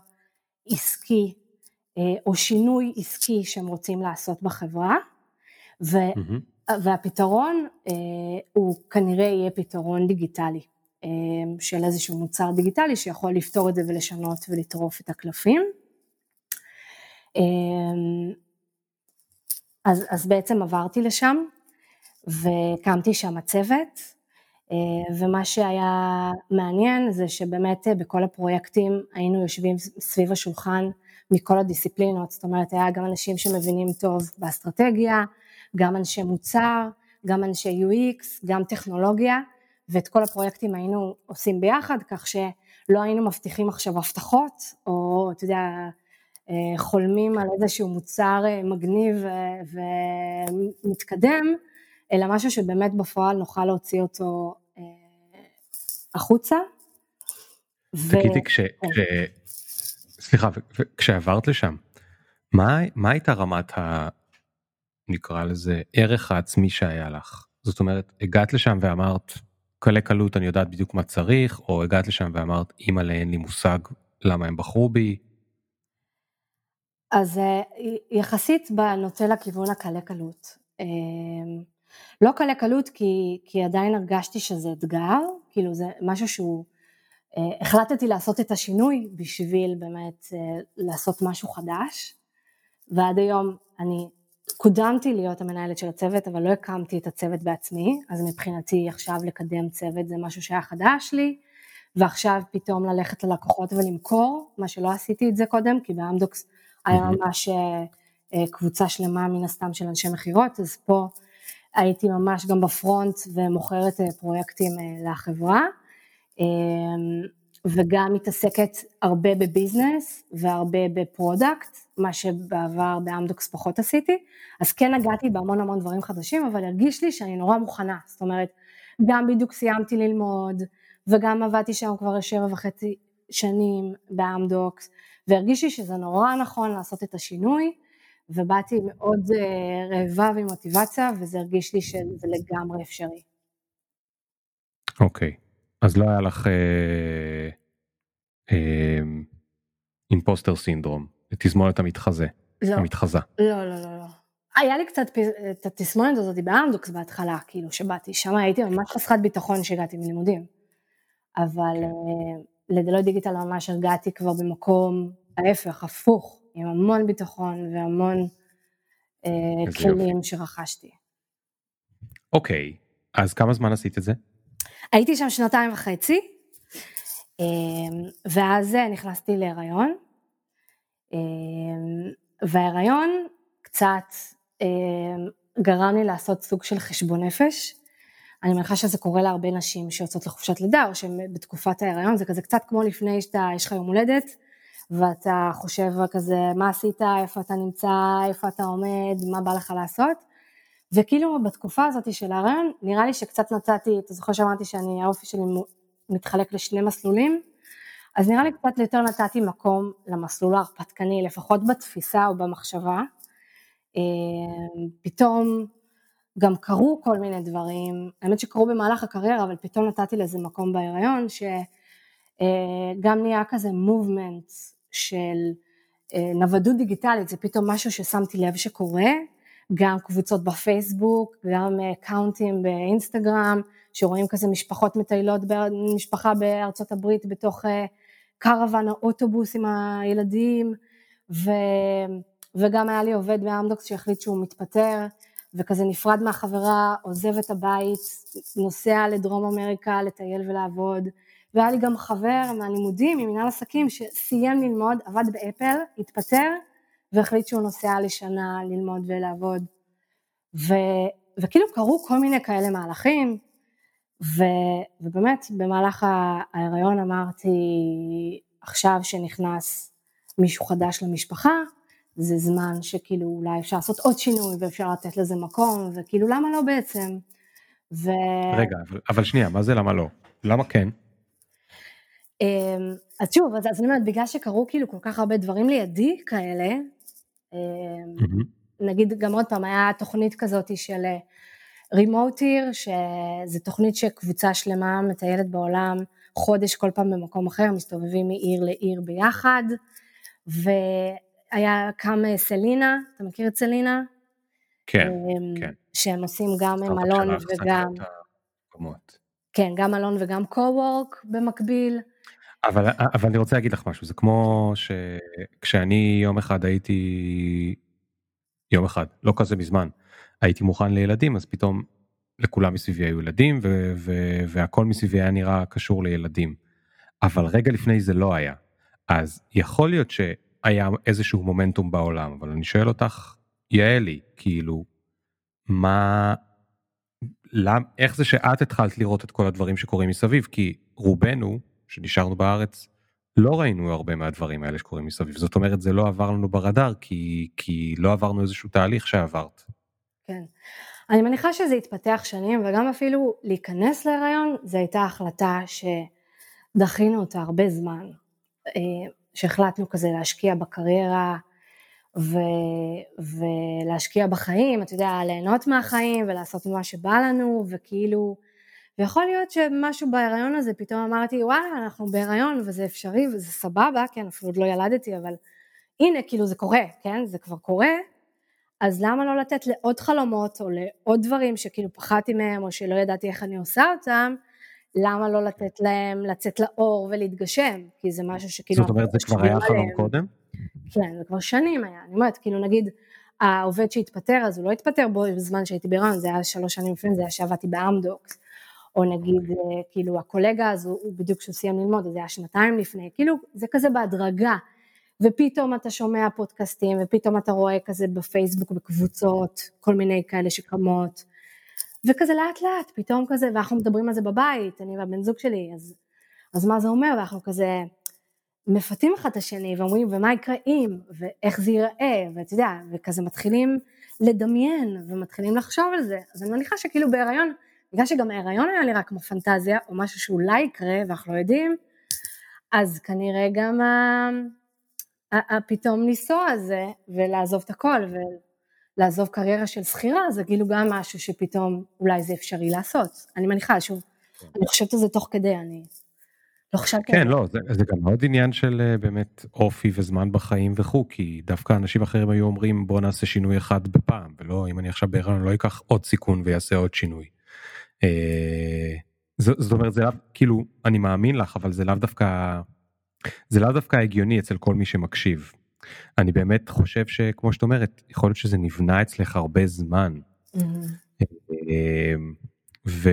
עסקי אה, או שינוי עסקי שהם רוצים לעשות בחברה, ו, mm-hmm. והפתרון הוא כנראה יהיה פתרון דיגיטלי של איזשהו מוצר דיגיטלי שיכול לפתור את זה ולשנות ולטרוף את הקלפים. אז, אז בעצם עברתי לשם והקמתי שם צוות, אה, ומה שהיה מעניין זה שבאמת אה, בכל הפרויקטים היינו יושבים סביב השולחן מכל הדיסציפלינות, זאת אומרת היה גם אנשים שמבינים טוב באסטרטגיה, גם אנשי מוצר, גם אנשי UX, גם טכנולוגיה, ואת כל הפרויקטים היינו עושים ביחד, כך שלא היינו מבטיחים עכשיו הבטחות, או אתה יודע, חולמים על איזשהו מוצר אה, מגניב ומתקדם, אלא משהו שבאמת בפועל נוכל להוציא אותו אה, החוצה. תגידי, ו... כש... כן. כש... סליחה, כשעברת לשם, מה, מה הייתה רמת ה... נקרא לזה ערך העצמי שהיה לך? זאת אומרת, הגעת לשם ואמרת, קלי קלות אני יודעת בדיוק מה צריך, או הגעת לשם ואמרת, אימא'לה אין לי מושג למה הם בחרו בי, אז אה, יחסית נוטה לכיוון הקלה קלות. אה, לא קלה קלות כי, כי עדיין הרגשתי שזה אתגר, כאילו זה משהו שהוא, אה, החלטתי לעשות את השינוי בשביל באמת לעשות משהו חדש, ועד היום אני קודמתי להיות המנהלת של הצוות, אבל לא הקמתי את הצוות בעצמי, אז מבחינתי עכשיו לקדם צוות זה משהו שהיה חדש לי, ועכשיו פתאום ללכת ללקוחות ולמכור, מה שלא עשיתי את זה קודם, כי באמדוקס היה ממש אה, אה, קבוצה שלמה מן הסתם של אנשי מכירות, אז פה הייתי ממש גם ב front ומוכרת אה, פרויקטים לחברה, וגם מתעסקת הרבה ב business והרבה ב product, מה שבעבר באמדוקס פחות עשיתי, אז כן נגעתי בהמון המון דברים חדשים, אבל הרגיש לי שאני נורא מוכנה, זאת אומרת, גם בדיוק סיימתי ללמוד, וגם עבדתי שם כבר שבע וחצי שנים באמדוקס, והרגיש לי שזה נורא נכון לעשות את השינוי, ובאתי מאוד אה, רעבה ומוטיבציה, וזה הרגיש לי שזה לגמרי אפשרי. אוקיי, okay. אז לא היה לך אה, אה, אימפוסטר סינדרום, תסמונת המתחזה, לא, המתחזה. לא, לא, לא, לא. היה לי קצת את התסמונת הזאת באמדוקס בהתחלה, כאילו שבאתי, שם הייתי ממש חסכת ביטחון שהגעתי מלימודים. אבל כן. אה, לדלוי דיגיטל ממש הרגעתי כבר במקום ההפך, הפוך, עם המון ביטחון והמון אה, כלים יופי. שרכשתי. אוקיי, אז כמה זמן עשית את זה? הייתי שם שנתיים וחצי, אה, ואז נכנסתי להיריון, וההיריון קצת גרם לי לעשות סוג של חשבון נפש, אני מניחה שזה קורה להרבה נשים שיוצאות לחופשת לידה, או שהן בתקופת ההיריון, זה כזה קצת כמו לפני שאתה, יש לך יום הולדת, ואתה חושב כזה, מה עשית, איפה אתה נמצא, איפה אתה עומד, מה בא לך לעשות, וכאילו בתקופה הזאת של ההיריון, נראה לי שקצת נתתי, אתה זוכר שאמרתי שאני, האופי שלי מתחלק לשני מסלולים, אז נראה לי קצת יותר נתתי מקום למסלול ההרפתקני, לפחות בתפיסה או במחשבה. אה, פתאום גם קרו כל מיני דברים, האמת שקרו במהלך הקריירה, אבל פתאום נתתי לזה מקום בהיריון, שגם אה, נהיה כזה מובמנט של אה, נוודות דיגיטלית, זה פתאום משהו ששמתי לב שקורה, גם קבוצות בפייסבוק, גם אקאונטים אה, באינסטגרם, שרואים כזה משפחות מטיילות, משפחה בארצות הברית בתוך קרוון האוטובוס עם הילדים, ו, וגם היה לי עובד באמדוקס שהחליט שהוא מתפטר, וכזה נפרד מהחברה, עוזב את הבית, נוסע לדרום אמריקה לטייל ולעבוד, והיה לי גם חבר מהלימודים, ממנהל עסקים, שסיים ללמוד, עבד באפל, התפטר, והחליט שהוא נוסע לשנה ללמוד ולעבוד. ו, וכאילו קרו כל מיני כאלה מהלכים, ו, ובאמת במהלך ההיריון אמרתי, עכשיו שנכנס מישהו חדש למשפחה, זה זמן שכאילו אולי אפשר לעשות עוד שינוי ואפשר לתת לזה מקום, וכאילו למה לא בעצם? ו... רגע, אבל, אבל שנייה, מה זה למה לא? למה כן? אמ, אז שוב, אז, אז אני אומרת, בגלל שקרו כאילו כל כך הרבה דברים לידי כאלה, mm-hmm. נגיד גם עוד פעם, היה תוכנית כזאת של רימוטיר, אה, שזה תוכנית שקבוצה שלמה מטיילת בעולם חודש כל פעם במקום אחר, מסתובבים מעיר לעיר ביחד, ו... היה קם אה, סלינה, אתה מכיר את סלינה? כן, אמ, כן. שהם עושים גם מלון וגם... כן, גם מלון וגם קו-וורק במקביל. אבל, אבל אני רוצה להגיד לך משהו, זה כמו שכשאני יום אחד הייתי, יום אחד, לא כזה מזמן, הייתי מוכן לילדים, אז פתאום לכולם מסביבי היו ילדים, ו- ו- והכל מסביבי היה נראה קשור לילדים. אבל רגע לפני זה לא היה. אז יכול להיות ש... היה איזשהו מומנטום בעולם, אבל אני שואל אותך, יעלי, כאילו, מה, למ, איך זה שאת התחלת לראות את כל הדברים שקורים מסביב? כי רובנו, שנשארנו בארץ, לא ראינו הרבה מהדברים האלה שקורים מסביב. זאת אומרת, זה לא עבר לנו ברדאר, כי, כי לא עברנו איזשהו תהליך שעברת. כן. אני מניחה שזה התפתח שנים, וגם אפילו להיכנס להיריון, זו הייתה החלטה שדחינו אותה הרבה זמן. שהחלטנו כזה להשקיע בקריירה ו, ולהשקיע בחיים, אתה יודע, ליהנות מהחיים ולעשות מה שבא לנו, וכאילו, ויכול להיות שמשהו בהיריון הזה, פתאום אמרתי, וואלה, אנחנו בהיריון וזה אפשרי וזה סבבה, כן, אפילו עוד לא ילדתי, אבל הנה, כאילו זה קורה, כן? זה כבר קורה, אז למה לא לתת לעוד חלומות או לעוד דברים שכאילו פחדתי מהם או שלא ידעתי איך אני עושה אותם, למה לא לתת להם לצאת לאור ולהתגשם? כי זה משהו שכאילו... זאת אומרת זה כבר היה חלום קודם? כן, זה כבר שנים היה. אני אומרת, כאילו נגיד, העובד שהתפטר, אז הוא לא התפטר בו בזמן שהייתי בהיריון, זה היה שלוש שנים לפני זה, שעבדתי באמדוקס. או נגיד. אוקיי. כאילו הקולגה, אז הוא, הוא בדיוק כשהוא סיים ללמוד, זה היה שנתיים לפני, כאילו זה כזה בהדרגה. ופתאום אתה שומע פודקאסטים, ופתאום אתה רואה כזה בפייסבוק בקבוצות, כל מיני כאלה שקמות, וכזה לאט לאט, פתאום כזה, ואנחנו מדברים על זה בבית, אני והבן זוג שלי, אז, אז מה זה אומר, ואנחנו כזה מפתים אחד את השני, ואומרים, ומה יקרה אם, ואיך זה ייראה, ואתה יודע, וכזה מתחילים לדמיין, ומתחילים לחשוב על זה, אז אני מניחה שכאילו בהיריון, בגלל שגם ההיריון היה נראה כמו פנטזיה, או משהו שאולי יקרה, ואנחנו לא יודעים, אז כנראה גם הפתאום לנסוע הזה, ולעזוב את הכל, ולעזוב קריירה של שכירה, זה כאילו גם משהו שפתאום אולי זה אפשרי לעשות. אני מניחה, שוב, אני חושבת על זה תוך כדי, אני לא חשבתי כן, לא, זה, זה גם עוד עניין של אה, באמת אופי וזמן בחיים וכו', כי דווקא אנשים אחרים היו אומרים בוא נעשה שינוי אחד בפעם, ולא אם אני עכשיו בהיריון לא אקח עוד סיכון ויעשה עוד שינוי. אה, זאת אומרת זה כאילו אני מאמין לך אבל זה לאו דווקא זה לאו דווקא הגיוני אצל כל מי שמקשיב. אני באמת חושב שכמו שאת אומרת יכול להיות שזה נבנה אצלך הרבה זמן. Mm-hmm. ו,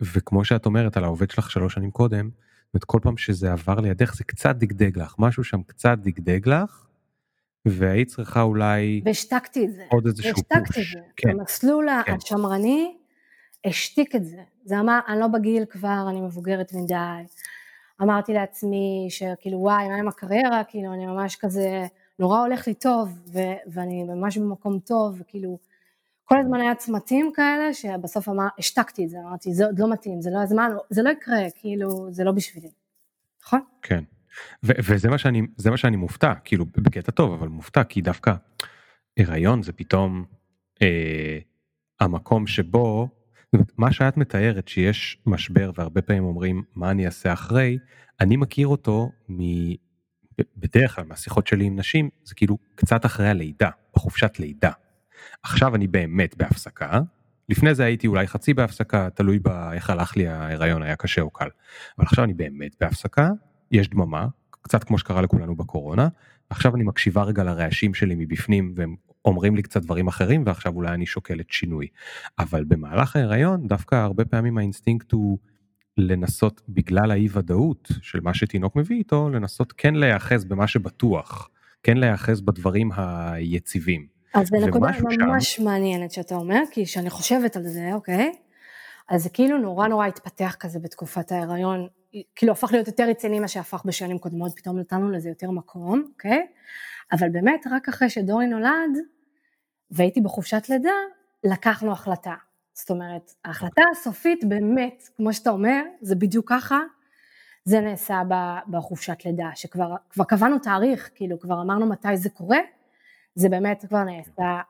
וכמו שאת אומרת על העובד שלך שלוש שנים קודם, זאת כל פעם שזה עבר לידך זה קצת דגדג לך משהו שם קצת דגדג לך. והיית צריכה אולי והשתקתי את זה עוד איזשהו פוש. והשתקתי את זה. כן. המסלול כן. השמרני השתיק את זה. זה אמר, אני לא בגיל כבר, אני מבוגרת מדי. אמרתי לעצמי שכאילו וואי, מה עם הקריירה, כאילו אני ממש כזה, נורא הולך לי טוב, ו- ואני ממש במקום טוב, וכאילו, כל הזמן היה צמתים כאלה, שבסוף אמר, השתקתי את זה, אמרתי, זה עוד לא מתאים, זה לא הזמן, זה לא יקרה, כאילו, זה לא בשבילי. נכון? כן. ו- וזה מה שאני, זה מה שאני מופתע, כאילו, בקטע טוב, אבל מופתע, כי דווקא הריון זה פתאום אה, המקום שבו מה שאת מתארת שיש משבר והרבה פעמים אומרים מה אני אעשה אחרי, אני מכיר אותו. בדרך כלל מהשיחות שלי עם נשים זה כאילו קצת אחרי הלידה, בחופשת לידה. עכשיו אני באמת בהפסקה, לפני זה הייתי אולי חצי בהפסקה, תלוי באיך הלך לי ההיריון, היה קשה או קל. אבל עכשיו אני באמת בהפסקה, יש דממה, קצת כמו שקרה לכולנו בקורונה, עכשיו אני מקשיבה רגע לרעשים שלי מבפנים והם אומרים לי קצת דברים אחרים ועכשיו אולי אני שוקלת שינוי. אבל במהלך ההיריון דווקא הרבה פעמים האינסטינקט הוא לנסות בגלל האי ודאות של מה שתינוק מביא איתו לנסות כן להיאחז במה שבטוח כן להיאחז בדברים היציבים. אז זה נקודה ממש שם... מעניינת שאתה אומר כי כשאני חושבת על זה אוקיי אז זה כאילו נורא נורא התפתח כזה בתקופת ההיריון כאילו הפך להיות יותר רציני מה שהפך בשנים קודמות פתאום נתנו לזה יותר מקום אוקיי אבל באמת רק אחרי שדורי נולד והייתי בחופשת לידה, לקחנו החלטה. זאת אומרת, ההחלטה הסופית באמת, כמו שאתה אומר, זה בדיוק ככה, זה נעשה בחופשת לידה, שכבר קבענו תאריך, כאילו כבר אמרנו מתי זה קורה, זה באמת כבר נעשה,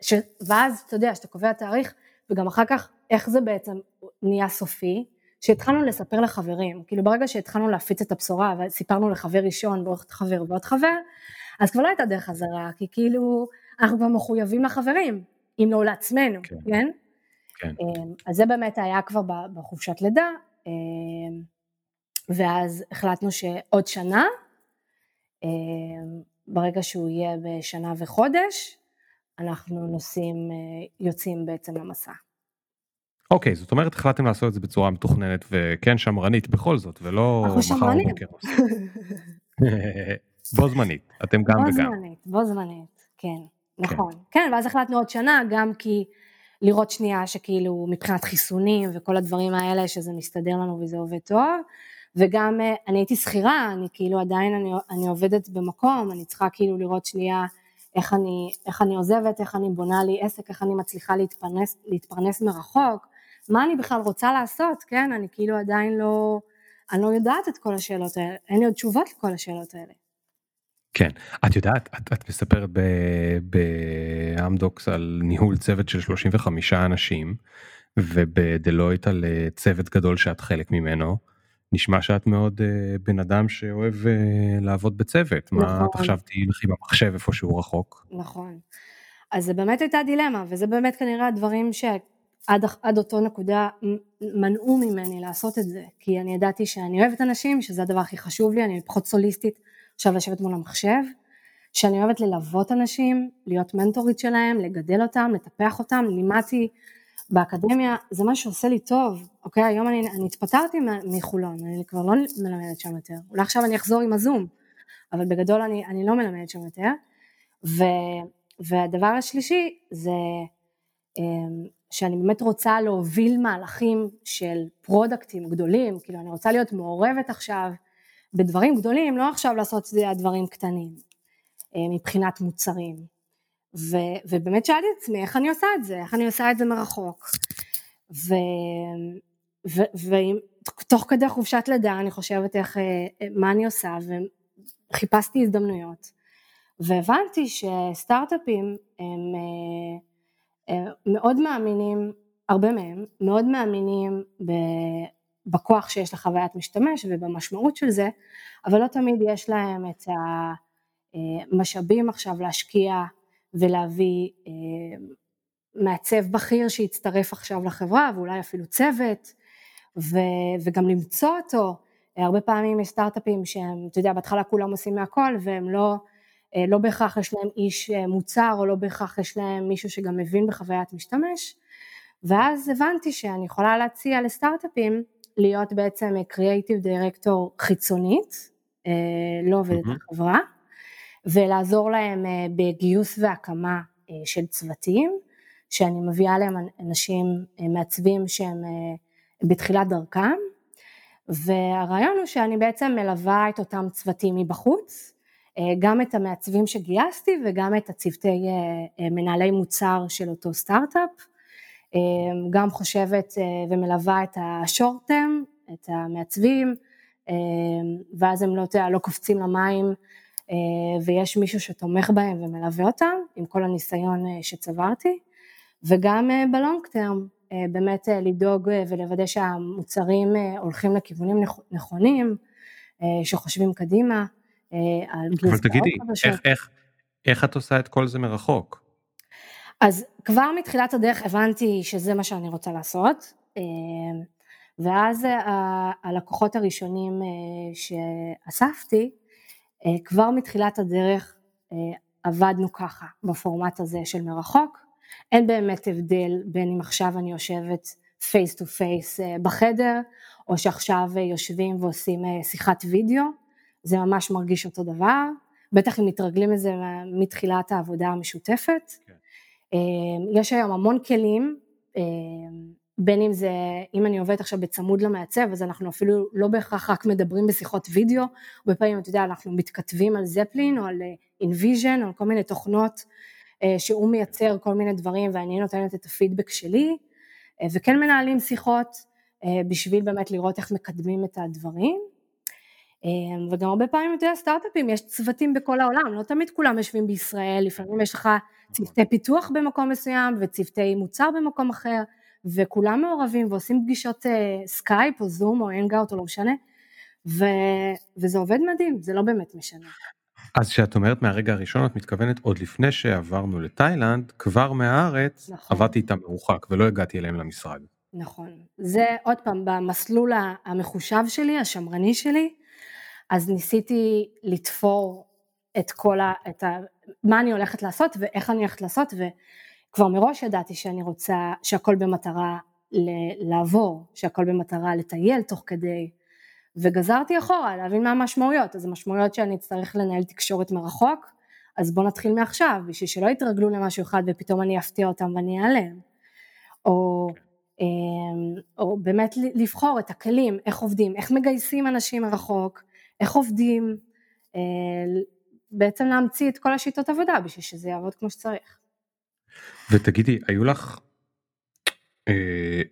ש, ואז אתה יודע, שאתה קובע תאריך, וגם אחר כך איך זה בעצם נהיה סופי, שהתחלנו לספר לחברים, כאילו ברגע שהתחלנו להפיץ את הבשורה וסיפרנו לחבר ראשון ועוד חבר ועוד חבר, אז כבר לא הייתה דרך חזרה, כי כאילו אנחנו כבר מחויבים לחברים, אם לא לעצמנו, כן? כן? כן. אמ, אז זה באמת היה כבר בחופשת לידה, אמ, ואז החלטנו שעוד שנה, אמ, ברגע שהוא יהיה בשנה וחודש, אנחנו נוסעים, אה, יוצאים בעצם למסע. אוקיי, okay, זאת אומרת החלטתם לעשות את זה בצורה מתוכננת וכן שמרנית בכל זאת, ולא מחר בבוקר. בו זמנית, אתם גם בו וגם. בו זמנית, בו זמנית, כן. נכון, כן. כן, ואז החלטנו עוד שנה, גם כי לראות שנייה שכאילו מבחינת חיסונים וכל הדברים האלה, שזה מסתדר לנו וזה עובד טוב, וגם אה, אני הייתי שכירה, אני כאילו עדיין, אני, אני עובדת במקום, אני צריכה כאילו לראות שנייה איך אני, איך אני עוזבת, איך אני בונה לי עסק, איך אני מצליחה להתפרנס, להתפרנס מרחוק, מה אני בכלל רוצה לעשות, כן, אני כאילו עדיין לא, אני לא יודעת את כל השאלות האלה, אין לי עוד תשובות לכל השאלות האלה. כן, את יודעת, את, את מספרת באמדוקס על ניהול צוות של 35 אנשים, ובדלויט על אה, צוות גדול שאת חלק ממנו, נשמע שאת מאוד uh, בן אדם שאוהב uh, לעבוד בצוות, נכון. מה את עכשיו תהיי המחשב איפה שהוא רחוק? נכון. אז זה באמת הייתה דילמה, וזה באמת כנראה הדברים שעד אותו נקודה מנעו ממני לעשות את זה, כי אני ידעתי שאני אוהבת אנשים, שזה הדבר הכי חשוב לי, אני פחות סוליסטית עכשיו לשבת מול המחשב, שאני אוהבת ללוות אנשים, להיות מנטורית שלהם, לגדל אותם, לטפח אותם, לימדתי באקדמיה, זה מה שעושה לי טוב, אוקיי, היום אני, אני התפטרתי מחולון, אני כבר לא מלמדת שם יותר, אולי עכשיו אני אחזור עם הזום, אבל בגדול אני, אני לא מלמדת שם יותר, ו, והדבר השלישי זה אמ, שאני באמת רוצה להוביל מהלכים של פרודקטים גדולים, כאילו אני רוצה להיות מעורבת עכשיו בדברים גדולים, לא עכשיו לעשות את זה דברים קטנים אה, מבחינת מוצרים. ו, ובאמת שאלתי את עצמי איך אני עושה את זה, איך אני עושה את זה מרחוק. ותוך כדי חופשת לידה אני חושבת איך, אה, מה אני עושה וחיפשתי הזדמנויות. והבנתי שסטארט-אפים הם אה, מאוד מאמינים, הרבה מהם, מאוד מאמינים בכוח שיש לחוויית משתמש ובמשמעות של זה, אבל לא תמיד יש להם את המשאבים עכשיו להשקיע ולהביא אה, מעצב בכיר שיצטרף עכשיו לחברה ואולי אפילו צוות ו, וגם למצוא אותו, הרבה פעמים יש סטארט-אפים שהם, אתה יודע, בהתחלה כולם עושים מהכל והם לא, אה, לא בהכרח יש להם איש אה, מוצר או לא בהכרח יש להם מישהו שגם מבין בחוויית משתמש. ואז הבנתי שאני יכולה להציע לסטארט-אפים להיות בעצם קריאייטיב דירקטור חיצונית, לא עובדת mm-hmm. החברה, ולעזור להם אה, בגיוס והקמה אה, של צוותים, שאני מביאה להם אנשים אה, מעצבים שהם בתחילת דרכם, והרעיון הוא שאני בעצם מלווה את אותם צוותים מבחוץ, גם את המעצבים שגייסתי וגם את הצוותי מנהלי מוצר של אותו סטארט-אפ, גם חושבת ומלווה את השורט-טרם, את המעצבים, ואז הם לא, לא קופצים למים אה, ויש מישהו שתומך בהם ומלווה אותם עם כל הניסיון אה, שצברתי וגם אה, בלונג טרם באמת לדאוג ולוודא שהמוצרים הולכים לכיוונים נכונים, שחושבים קדימה על גרסאות אבל תגידי, איך, איך, איך את עושה את כל זה מרחוק? אז כבר מתחילת הדרך הבנתי שזה מה שאני רוצה לעשות, ואז הלקוחות הראשונים שאספתי, אה, כבר מתחילת הדרך אה, עבדנו ככה בפורמט הזה של מרחוק, אין באמת הבדל בין אם עכשיו אני יושבת face to face בחדר או שעכשיו אה, יושבים ועושים שיחת וידאו, זה ממש מרגיש אותו דבר, בטח אם מתרגלים לזה מתחילת העבודה המשותפת. כן. יש היום המון כלים בין אם זה, אם אני עובדת עכשיו בצמוד למעצב, אז אנחנו אפילו לא בהכרח רק מדברים בשיחות וידאו, הרבה פעמים, אתה יודע, אנחנו מתכתבים על Zeplin או על InVision או על כל מיני תוכנות אה, שהוא מייצר כל מיני דברים ואני נותנת את הפידבק שלי, אה, וכן מנהלים שיחות אה, בשביל באמת לראות איך מקדמים את הדברים. וגם הרבה פעמים, אתה יודע, סטארט-אפים, יש צוותים בכל העולם, לא תמיד כולם יושבים בישראל, לפעמים יש לך צוותי פיתוח במקום מסוים וצוותי מוצר במקום אחר, וכולם מעורבים ועושים פגישות אה, סקייפ או Zoom או Hangout או לא משנה, ו, וזה עובד מדהים, זה לא באמת משנה. אז כשאת אומרת מהרגע הראשון את מתכוונת עוד לפני שעברנו לתאילנד, כבר מהארץ נכון. עבדתי איתם מרוחק ולא הגעתי אליהם למשרד. נכון, זה עוד פעם במסלול המחושב שלי, השמרני שלי, אז ניסיתי לתפור את כל ה... את ה מה אני הולכת לעשות ואיך אני הולכת לעשות, ו... כבר מראש ידעתי שאני רוצה שהכל במטרה לעבור, שהכל במטרה לטייל תוך כדי, וגזרתי אחורה להבין מה המשמעויות, אז המשמעויות שאני אצטרך לנהל תקשורת מרחוק, אז בואו נתחיל מעכשיו, בשביל שלא יתרגלו למשהו אחד ופתאום אני אפתיע אותם ואני אעלם, או, אמ, או באמת לבחור את הכלים, איך עובדים, איך מגייסים אנשים מרחוק, איך עובדים, אה, בעצם להמציא את כל השיטות עבודה בשביל שזה יעבוד כמו שצריך. ותגידי, היו לך, אה,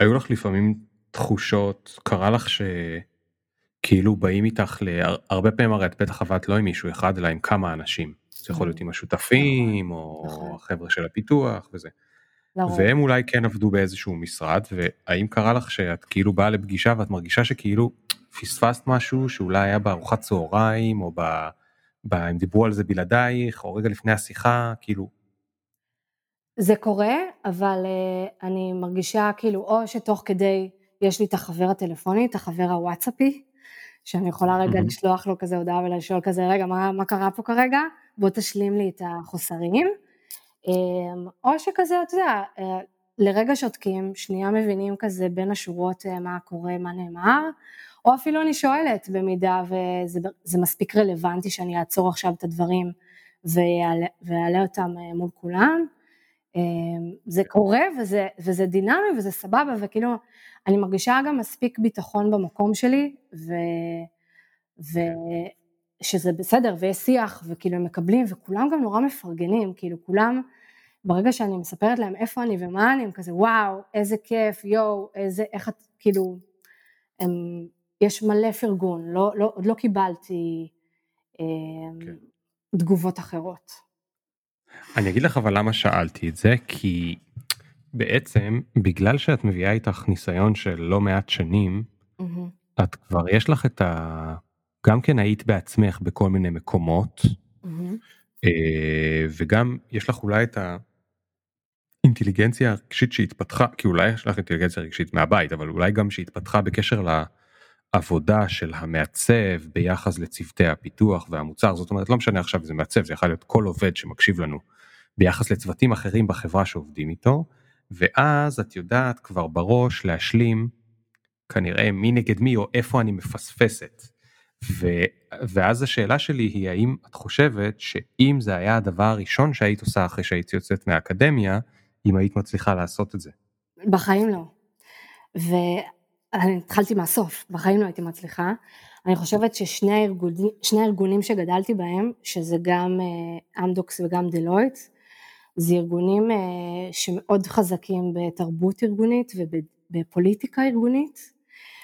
היו לך לפעמים תחושות, קרה לך שכאילו באים איתך, הרבה פעמים הרי את בטח עבדת לא עם מישהו אחד אלא עם כמה אנשים, זה יכול להיות עם השותפים או נכון. החבר'ה של הפיתוח וזה. והם אולי כן עבדו באיזשהו משרד והאם קרה לך שאת כאילו באה לפגישה ואת מרגישה שכאילו פספסת משהו שאולי היה בארוחת צהריים, או ב... הם דיברו על זה בלעדייך, או רגע לפני השיחה, כאילו... זה קורה, אבל uh, אני מרגישה כאילו, או שתוך כדי יש לי את החבר הטלפוני, את החבר הוואטסאפי, שאני יכולה רגע mm-hmm. לשלוח לו כזה הודעה ולשאול כזה, רגע, מה, מה קרה פה כרגע? בוא תשלים לי את החוסרים. אמ, או שכזה, אתה יודע, אה, לרגע שותקים, שנייה מבינים כזה בין השורות אה, מה קורה, מה נאמר, או אפילו אני שואלת במידה וזה מספיק רלוונטי שאני אעצור עכשיו את הדברים ואעלה אותם אה, מול כולם. אמ, זה קורה וזה, וזה דינמי וזה סבבה וכאילו אני מרגישה גם מספיק ביטחון במקום שלי ו, ושזה בסדר ויש שיח וכאילו הם מקבלים וכולם גם נורא מפרגנים כאילו כולם ברגע שאני מספרת להם איפה אני ומה אני הם כזה וואו איזה כיף יואו איזה איך את כאילו הם, יש מלא פרגון לא, לא, עוד לא קיבלתי אמ, כן. תגובות אחרות. אני אגיד לך אבל למה שאלתי את זה, כי בעצם בגלל שאת מביאה איתך ניסיון של לא מעט שנים, mm-hmm. את כבר יש לך את ה... גם כן היית בעצמך בכל מיני מקומות, mm-hmm. וגם יש לך אולי את האינטליגנציה הרגשית שהתפתחה, כי אולי יש לך אינטליגנציה רגשית מהבית, אבל אולי גם שהתפתחה בקשר לעבודה של המעצב ביחס לצוותי הפיתוח והמוצר, זאת אומרת לא משנה עכשיו איזה מעצב, זה יכול להיות כל עובד שמקשיב לנו. ביחס לצוותים אחרים בחברה שעובדים איתו, ואז את יודעת כבר בראש להשלים כנראה מי נגד מי או איפה אני מפספסת. ו, ואז השאלה שלי היא האם את חושבת שאם זה היה הדבר הראשון שהיית עושה אחרי שהיית יוצאת מהאקדמיה, אם היית מצליחה לעשות את זה? בחיים לא. ואני התחלתי מהסוף, בחיים לא הייתי מצליחה. אני חושבת ששני הארגונים, הארגונים שגדלתי בהם, שזה גם אה, אמדוקס וגם דלויט, זה ארגונים אה, שמאוד חזקים בתרבות ארגונית ובפוליטיקה ארגונית,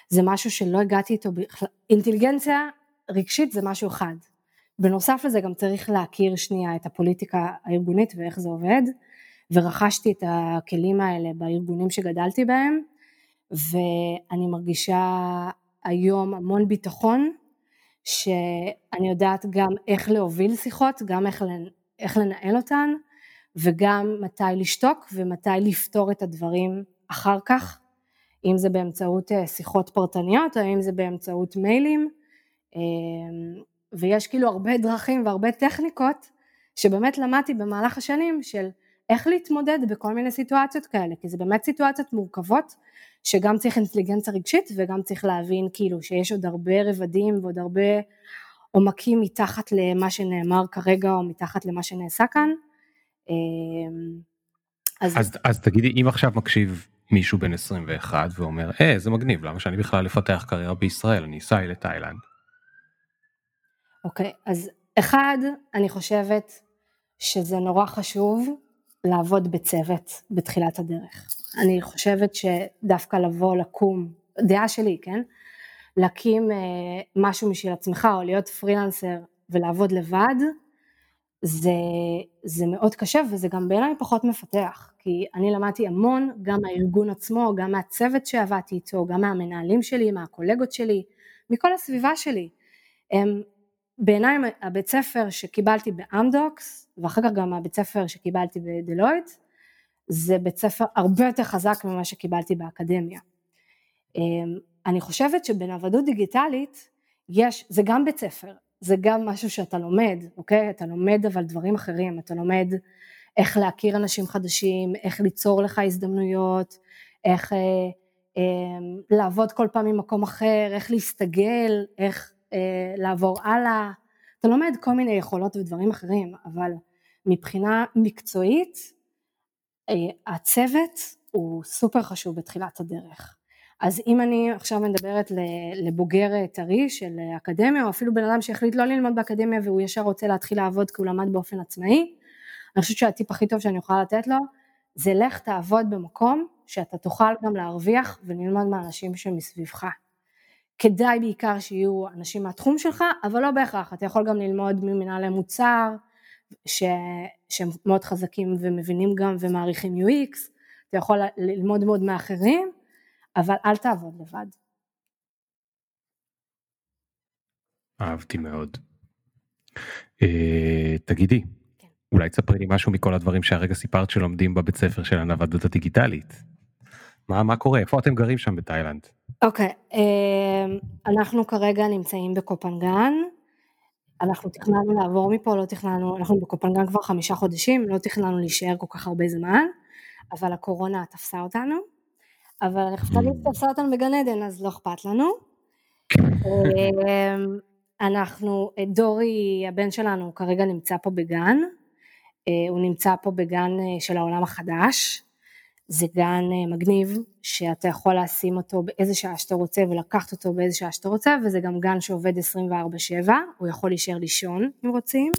זה משהו שלא הגעתי איתו, אינטליגנציה רגשית זה משהו אחד, בנוסף לזה גם צריך להכיר שנייה את הפוליטיקה הארגונית ואיך זה עובד, ורכשתי את הכלים האלה בארגונים שגדלתי בהם, ואני מרגישה היום המון ביטחון, שאני יודעת גם איך להוביל שיחות, גם איך, איך לנהל אותן, וגם מתי לשתוק ומתי לפתור את הדברים אחר כך, אם זה באמצעות אה, שיחות פרטניות או אם זה באמצעות מיילים, אמ, ויש כאילו הרבה דרכים והרבה טכניקות שבאמת למדתי במהלך השנים של איך להתמודד בכל מיני סיטואציות כאלה, כי זה באמת סיטואציות מורכבות שגם צריך אינטליגנציה רגשית וגם צריך להבין כאילו שיש עוד הרבה רבדים ועוד הרבה עומקים מתחת למה שנאמר כרגע או מתחת למה שנעשה כאן. אמ, אז, אז, אז תגידי אם עכשיו מקשיב מישהו בן 21 ואומר אה זה מגניב למה שאני בכלל לפתח קריירה בישראל אני אסע לתאילנד. אוקיי אז אחד אני חושבת שזה נורא חשוב לעבוד בצוות בתחילת הדרך. אני חושבת שדווקא לבוא לקום, דעה שלי כן, להקים אה, משהו משל עצמך או להיות פרילנסר ולעבוד לבד זה, זה מאוד קשה וזה גם בעיניי פחות מפתח, כי אני למדתי המון, גם מהארגון עצמו, גם מהצוות שעבדתי איתו, גם מהמנהלים שלי, מהקולגות שלי, מכל הסביבה שלי. הם, בעיניי הבית ספר שקיבלתי באמדוקס, ואחר כך גם הבית ספר שקיבלתי בדלויט, זה בית ספר הרבה יותר חזק ממה שקיבלתי באקדמיה. אני חושבת שבנוודות דיגיטלית יש, זה גם בית ספר, זה גם משהו שאתה לומד, אוקיי? אתה לומד אבל דברים אחרים, אתה לומד איך להכיר אנשים חדשים, איך ליצור לך הזדמנויות, איך אה, אה, לעבוד כל פעם ממקום אחר, איך להסתגל, איך לעבור הלאה, אתה לומד כל מיני יכולות ודברים אחרים, אבל מבחינה מקצועית, אה, הצוות הוא סופר חשוב בתחילת הדרך. אז אם אני עכשיו מדברת לבוגר טרי של אקדמיה או אפילו בן אדם שהחליט לא ללמוד באקדמיה והוא ישר רוצה להתחיל לעבוד כי הוא למד באופן עצמאי, אני חושבת שהטיפ הכי טוב שאני יכולה לתת לו זה לך תעבוד במקום שאתה תוכל גם להרוויח וללמוד מהאנשים שמסביבך. כדאי בעיקר שיהיו אנשים מהתחום שלך, אבל לא בהכרח, אתה יכול גם ללמוד ממנהלי מוצר ש... שהם מאוד חזקים ומבינים גם ומעריכים UX, אתה יכול ללמוד מאוד מאחרים, אבל אל תעבוד לבד. אהבתי מאוד. אה, תגידי, כן. אולי תספרי לי משהו מכל הדברים שהרגע סיפרת שלומדים בבית ספר של הנוודות הדיגיטלית. מה, מה קורה? איפה אתם גרים שם בתאילנד? אוקיי, אמ, אנחנו כרגע נמצאים בקופנגן, אנחנו תכננו לעבור מפה, לא תכננו, אנחנו בקופנגן כבר חמישה חודשים, לא תכננו להישאר כל כך הרבה זמן, אבל הקורונה תפסה אותנו, אבל Mm. תפסה אותנו בגן עדן, אז לא אכפת לנו. אמ, אנחנו, דורי, הבן שלנו, כרגע נמצא פה בגן, אה, הוא נמצא פה בגן אה, של העולם החדש, זה גן אה, מגניב, שאתה יכול לשים אותו באיזה שעה שאתה רוצה ולקחת אותו באיזה שעה שאתה רוצה, וזה גם גן שעובד 24/7, הוא יכול להישאר לישון אם רוצים.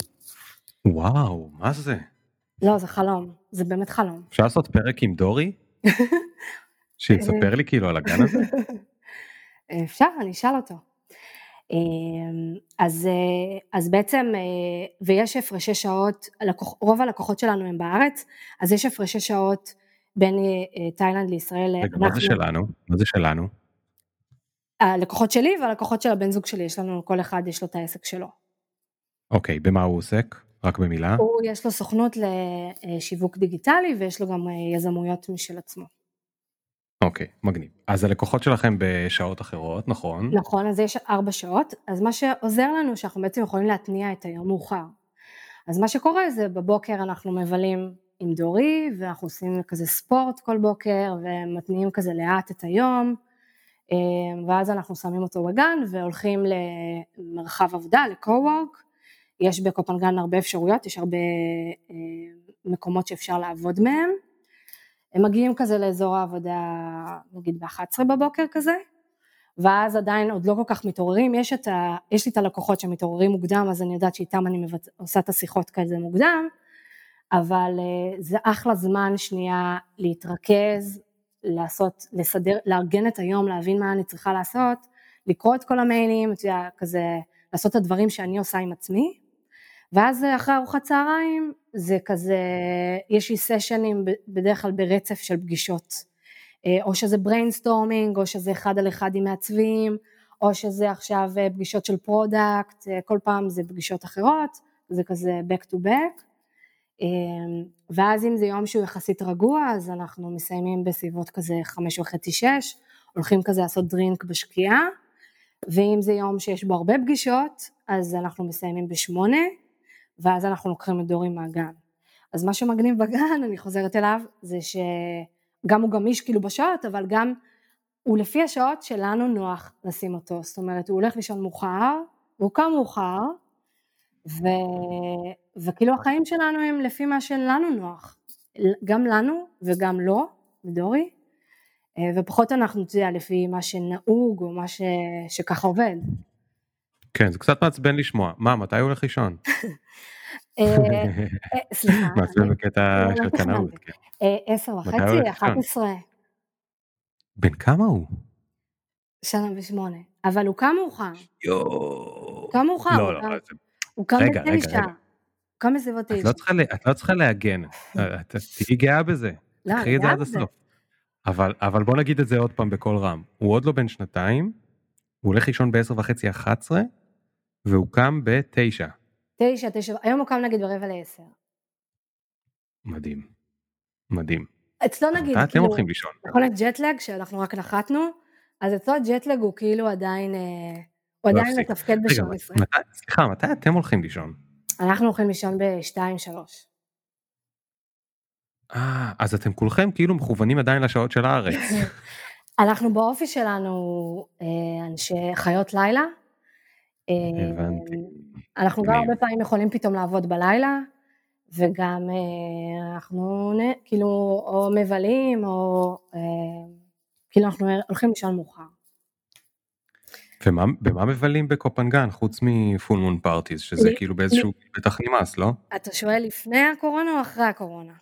וואו, מה זה? לא, זה חלום, זה באמת חלום. אפשר לעשות פרק עם דורי? שיספר לי כאילו על הגן הזה? אפשר, אני אשאל אותו. אמ, אז, אה, אז בעצם, אה, ויש הפרשי שעות, רוב הלקוחות שלנו הם בארץ, אז יש הפרשי שעות בין אה, תאילנד לישראל. רגע, מה זה שלנו? מה זה שלנו? הלקוחות שלי והלקוחות של הבן זוג שלי, יש לנו, כל אחד יש לו את העסק שלו. אוקיי, במה הוא עוסק? רק במילה? הוא, יש לו סוכנות לשיווק דיגיטלי ויש לו גם אה, יזמויות משל עצמו. אוקיי, מגניב. אז הלקוחות שלכם בשעות אחרות, נכון? נכון, אז יש ארבע שעות, אז מה שעוזר לנו שאנחנו בעצם יכולים להתניע את היום מאוחר. אז מה שקורה זה בבוקר אנחנו מבלים עם דורי ואנחנו עושים כזה ספורט כל בוקר ומתניעים כזה לאט את היום אה, ואז אנחנו שמים אותו בגן והולכים למרחב עבודה, ל-co-work, יש בקופנגן הרבה אפשרויות, יש הרבה אה, מקומות שאפשר לעבוד מהם, הם מגיעים כזה לאזור העבודה נגיד ב-11 בבוקר כזה, ואז עדיין עוד לא כל כך מתעוררים, יש, ה, יש לי את הלקוחות שמתעוררים מוקדם, אז אני יודעת שאיתם אני מבצ... עושה את השיחות כזה מוקדם, אבל אה, זה אחלה זמן שנייה להתרכז, לעשות, לסדר, לארגן את היום, להבין מה אני צריכה לעשות, לקרוא את כל המיילים, אתה יודע, כזה, לעשות את הדברים שאני עושה עם עצמי, ואז אחרי ארוחת צהריים זה כזה, יש לי session-ים בדרך כלל ברצף של פגישות, אה, או שזה brainstorming, או שזה אחד על אחד עם מעצבים, או שזה עכשיו אה, פגישות של product, כל פעם זה פגישות אחרות, זה כזה back to back. אמ, ואז אם זה יום שהוא יחסית רגוע, אז אנחנו מסיימים בסביבות כזה חמש וחצי שש, הולכים כזה לעשות דרינק בשקיעה, ואם זה יום שיש בו הרבה פגישות, אז אנחנו מסיימים בשמונה, ואז אנחנו לוקחים את דורי מהגן. אז מה שמגניב בגן, אני חוזרת אליו, זה שגם הוא גמיש כאילו בשעות, אבל גם הוא לפי השעות שלנו נוח לשים אותו, זאת אומרת הוא הולך לישון מאוחר, והוא קם מאוחר, ו... וכאילו החיים שלנו הם לפי מה שלנו נוח, גם לנו וגם לו, לדורי, אה, ופחות אנחנו, אתה יודע, לפי מה שנהוג או מה ש... שככה עובד. כן, זה קצת מעצבן לשמוע. מה, מתי הוא הולך לישון? סליחה. מעצבן בקטע של קנאות. עשר וחצי, אחת? עשרה, בן כמה הוא? שנה ושמונה, אבל הוא קם מאוחר, יואו. קם מאוחר, לא, לא, הוא קם רגע, רגע, בתשע, רגע. הוא קם בסביבות את תשע. לא צריכה את לא צריכה להגן, אה, את תהיי גאה בזה. לא, קחי אני את זה גאה עד בזה. הסוף. אבל אבל בוא נגיד את זה עוד פעם בקול רם. הוא עוד לא בן שנתיים, הוא הולך לישון ב-10 וחצי 11, והוא קם ב-9. תשע, תשע, היום הוא קם נגיד ברבע לעשר. מדהים. מדהים. אצלו נגיד, אתם כאילו, הולכים לישון? יכול להיות ג'טלג שאנחנו רק נחתנו, אז אצלו הג'טלג הוא כאילו עדיין, אה, הוא לא עדיין. מתפקד בשעון עשרה. סליחה, מתי אתם הולכים לישון? אנחנו הולכים לישון בשתיים, שלוש. אה, אז אתם כולכם כאילו מכוונים עדיין לשעות של הארץ. אנחנו באופי שלנו אה, אנשי חיות לילה. אה, הבנתי. אנחנו גם. הרבה פעמים יכולים פתאום לעבוד בלילה, וגם אה, אנחנו כאילו או מבלים או אה, כאילו אנחנו הולכים לישון מאוחר. ומה במה מבלים בקופנגן חוץ מפול מון פארטיז שזה לי- כאילו באיזשהו בטח נמאס לא? אתה שואל לפני הקורונה או אחרי הקורונה?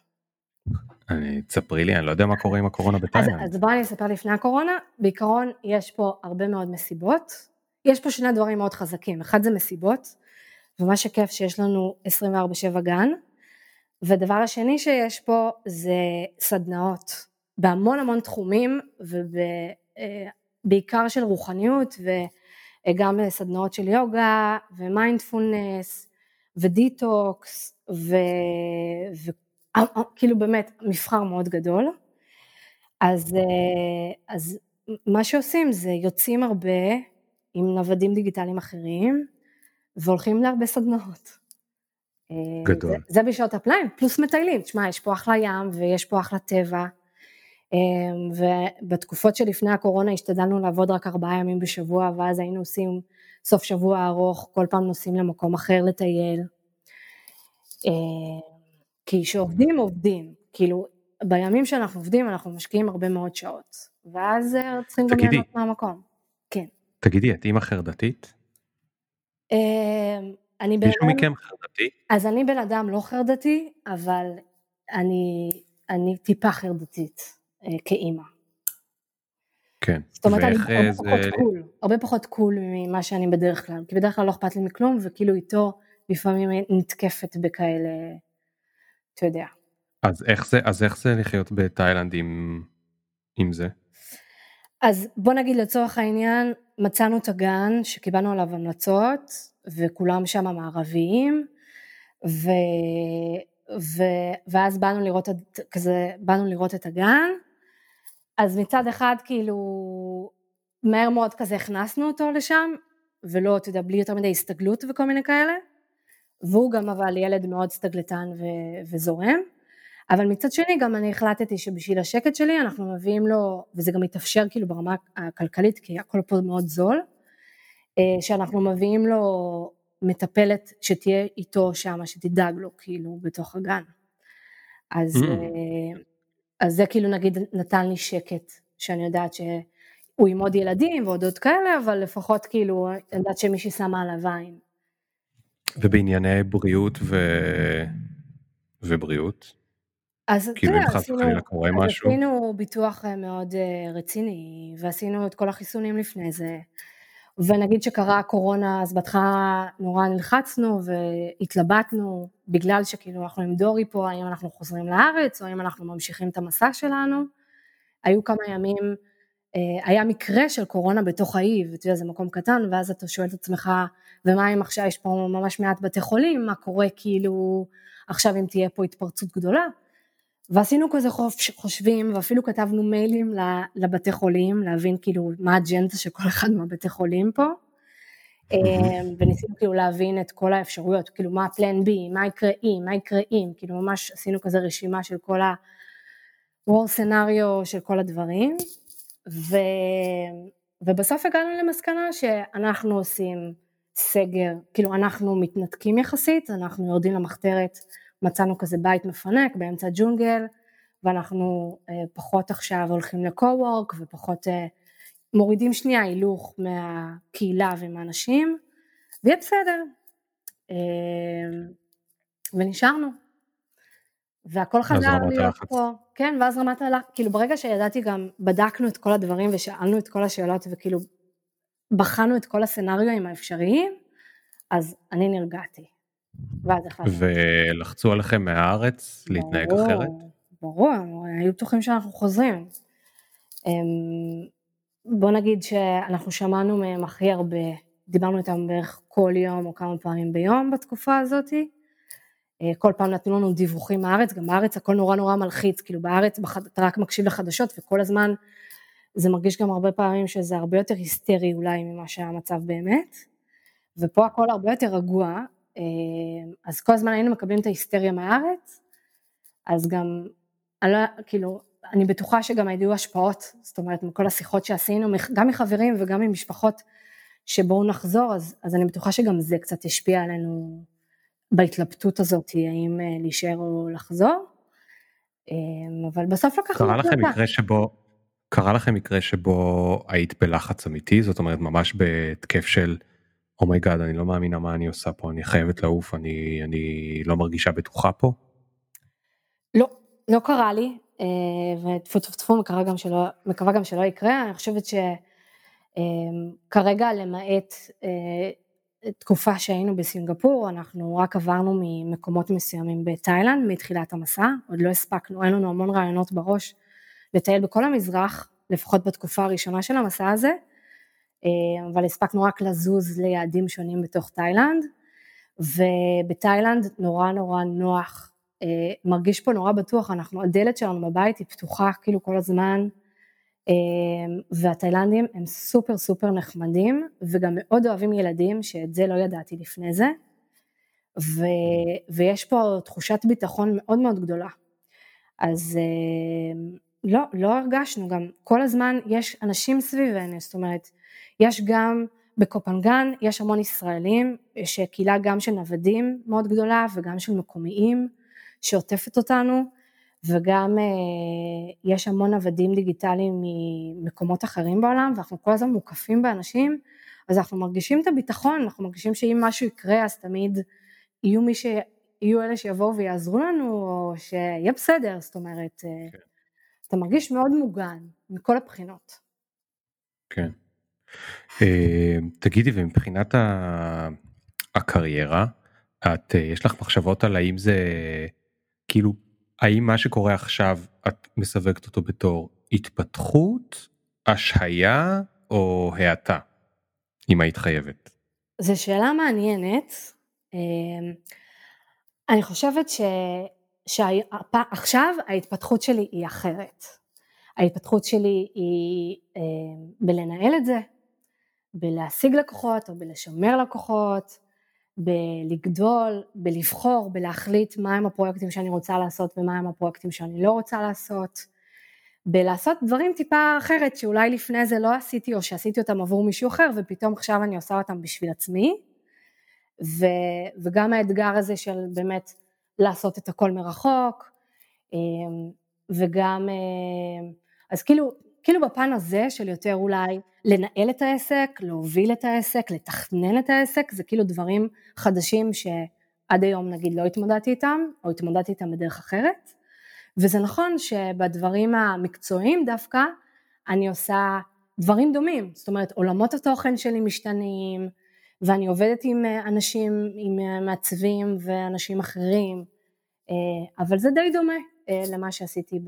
אני תספרי לי אני לא יודע מה קורה עם הקורונה אז, בתאילנד. אז בוא אני אספר לפני הקורונה, בעיקרון יש פה הרבה מאוד מסיבות, יש פה שני דברים מאוד חזקים, אחד זה מסיבות, ומה שכיף שיש לנו 24/7 גן, ודבר השני שיש פה זה סדנאות, בהמון המון תחומים, ובעיקר של רוחניות ו, אה, גם סדנאות של יוגה ו mindfulness ו detox וכאילו באמת מבחר מאוד גדול. אז, אז מה שעושים זה יוצאים הרבה עם נוודים דיגיטליים אחרים והולכים להרבה סדנאות. גדול. זה, זה בשעות הפליים, פלוס מטיילים, תשמע, יש פה אחלה ים ויש פה אחלה טבע, ובתקופות שלפני הקורונה השתדלנו לעבוד רק ארבעה ימים בשבוע, ואז היינו עושים סוף שבוע ארוך, כל פעם נוסעים למקום אחר לטייל. אמ, כי כשעובדים עובדים, כאילו בימים שאנחנו עובדים אנחנו משקיעים הרבה מאוד שעות, ואז אה, צריכים גם ליהנות מהמקום. כן. תגידי, את אימא חרדתית? אמ, אני בן מישהו מכם חרדתי? אז אני בן אדם לא חרדתי, אבל אני, אני טיפה חרדתית כאימא. כן. זאת אומרת, אני הרבה זה... פחות קול, הרבה פחות קול ממה שאני בדרך כלל, כי בדרך כלל לא אכפת לי מכלום, וכאילו איתו לפעמים נתקפת בכאלה, אתה יודע. אז איך זה, אז איך זה לחיות בתאילנד עם, עם זה? אז בוא נגיד לצורך העניין, מצאנו את הגן שקיבלנו עליו המלצות, וכולם שם מערביים, ו, ו, ואז באנו לראות, כזה, באנו לראות את הגן, אז מצד אחד כאילו מהר מאוד כזה הכנסנו אותו לשם, ולא, אתה יודע, בלי יותר מדי הסתגלות וכל מיני כאלה, והוא גם אבל ילד מאוד סטגלטן ו- וזורם, אבל מצד שני גם אני החלטתי שבשביל השקט שלי אנחנו מביאים לו, וזה גם מתאפשר כאילו ברמה הכלכלית, כי הכל פה מאוד זול, אה, שאנחנו מביאים לו מטפלת שתהיה איתו שם, שתדאג לו כאילו בתוך הגן. אז, mm. אז זה כאילו נגיד נתן לי שקט, שאני יודעת שהוא עם עוד ילדים ועוד עוד כאלה, אבל לפחות כאילו, אני יודעת שמישהי שמה עליו עין. ובענייני בריאות ו... ובריאות? אז כאילו אם חס וחלילה קורה משהו? עשינו ביטוח מאוד רציני, ועשינו את כל החיסונים לפני זה. ונגיד שקרה הקורונה, אז בהתחלה נורא נלחצנו והתלבטנו, בגלל שכאילו אנחנו עם דורי פה, האם אנחנו חוזרים לארץ, או האם אנחנו ממשיכים את המסע שלנו. היו כמה ימים, אה, היה מקרה של קורונה בתוך האי, ואתה יודע, זה מקום קטן, ואז אתה שואל את עצמך, ומה אם עכשיו יש פה ממש מעט בתי חולים, מה קורה כאילו עכשיו אם תהיה פה התפרצות גדולה? ועשינו כזה חושבים ואפילו כתבנו מיילים לבתי חולים להבין כאילו מה האג'נדה של כל אחד מהבתי חולים פה. אמ, וניסינו כאילו להבין את כל האפשרויות כאילו מה הפלן בי, מה יקרה אם, מה יקרה אם, כאילו ממש עשינו כזה רשימה של כל ה-war scenario של כל הדברים. ו... ובסוף הגענו למסקנה שאנחנו עושים סגר, כאילו אנחנו מתנתקים יחסית, אנחנו יורדים למחתרת מצאנו כזה בית מפנק באמצע ג'ונגל, ואנחנו אה, פחות עכשיו הולכים לקו-וורק ופחות אה, מורידים שנייה הילוך מהקהילה ומהאנשים, ויהיה בסדר. אה, ונשארנו. והכל חזר להיות פה, כן, ואז רמת הלחץ, כאילו ברגע שידעתי גם, בדקנו את כל הדברים ושאלנו את כל השאלות וכאילו בחנו את כל הסצנריואים האפשריים, אז אני נרגעתי. ואז החלטנו. ולחצו עליכם מהארץ להתנהג ברור, אחרת? ברור, היו בטוחים שאנחנו חוזרים. אמ, בוא נגיד שאנחנו שמענו מהם הכי הרבה, דיברנו איתם בערך כל יום או כמה פעמים ביום בתקופה הזאתי. אה, כל פעם נתנו לנו דיווחים מהארץ, גם בארץ הכל נורא נורא מלחיץ, כאילו בארץ אתה רק מקשיב לחדשות וכל הזמן זה מרגיש גם הרבה פעמים שזה הרבה יותר היסטרי אולי ממה שהמצב באמת, ופה הכל הרבה יותר רגוע, אז כל הזמן היינו מקבלים את ההיסטריה מהארץ, אז גם, אני לא, כאילו, אני בטוחה שגם היו השפעות, זאת אומרת, מכל השיחות שעשינו, גם מחברים וגם ממשפחות שבואו נחזור, אז, אז אני בטוחה שגם זה קצת השפיע עלינו בהתלבטות הזאת, האם אה, להישאר או לחזור, אה, אבל בסוף לקחנו קרה לכם מקרה שבו, קרה לכם מקרה שבו היית בלחץ אמיתי, זאת אומרת ממש בהתקף של oh my god, oh אני לא מאמינה מה אני עושה פה, אני חייבת לעוף, אני, אני לא מרגישה בטוחה פה? לא, לא קרה לי, אה, וטפו טפו טפו, מקווה גם שלא, יקרה, אני חושבת שכרגע אה, למעט אה, תקופה שהיינו בסינגפור, אנחנו רק עברנו ממקומות מסוימים בתאילנד מתחילת המסע, עוד לא הספקנו, אין לנו המון רעיונות בראש לטייל בכל המזרח, לפחות בתקופה הראשונה של המסע הזה, אבל הספקנו רק לזוז ליעדים שונים בתוך תאילנד, ובתאילנד נורא נורא נוח, מרגיש פה נורא בטוח, אנחנו, הדלת שלנו בבית היא פתוחה כאילו כל הזמן, והתאילנדים הם סופר סופר נחמדים, וגם מאוד אוהבים ילדים, שאת זה לא ידעתי לפני זה. ו, ויש פה תחושת ביטחון מאוד מאוד גדולה. אז אה, לא, לא הרגשנו גם, כל הזמן יש אנשים סביבנו, זאת אומרת, יש גם בקופנגן, יש המון ישראלים, יש קהילה גם של נוודים מאוד גדולה וגם של מקומיים שעוטפת אותנו, וגם אה, יש המון עבדים דיגיטליים ממקומות אחרים בעולם, ואנחנו כל הזמן מוקפים באנשים, אז אנחנו מרגישים את הביטחון, אנחנו מרגישים שאם משהו יקרה אז תמיד יהיו מי ש... יהיו אלה שיבואו ויעזרו לנו, או שיהיה בסדר, זאת אומרת, אה, כן. אתה מרגיש מאוד מוגן מכל הבחינות. כן. אה, תגידי, ומבחינת הקריירה, את, אה, יש לך מחשבות על האם זה, כאילו, האם מה שקורה עכשיו, את מסווגת אותו בתור התפתחות, השהיה או האטה, אם היית חייבת? זו שאלה מעניינת. אמ, אני חושבת ש... שעכשיו ההתפתחות שלי היא אחרת. ההתפתחות שלי היא אמ, בלנהל את זה, בלהשיג לקוחות או בלשמר לקוחות, בלגדול, בלבחור, בלהחליט מהם הפרויקטים שאני רוצה לעשות ומהם הפרויקטים שאני לא רוצה לעשות, בלעשות דברים טיפה אחרת שאולי לפני זה לא עשיתי או שעשיתי אותם עבור מישהו אחר ופתאום עכשיו אני עושה אותם בשביל עצמי. ו, וגם האתגר הזה של באמת לעשות את הכל מרחוק, אמ, וגם, אמ, אז כאילו, כאילו בפן הזה של יותר אולי לנהל את העסק, להוביל את העסק, לתכנן את העסק, זה כאילו דברים חדשים שעד היום נגיד לא התמודדתי איתם, או התמודדתי איתם בדרך אחרת, וזה נכון שבדברים המקצועיים דווקא אני עושה דברים דומים, זאת אומרת עולמות התוכן שלי משתנים, ואני עובדת עם אה, אנשים, עם אה, מעצבים ואנשים אחרים, אה, אבל זה די דומה למה שעשיתי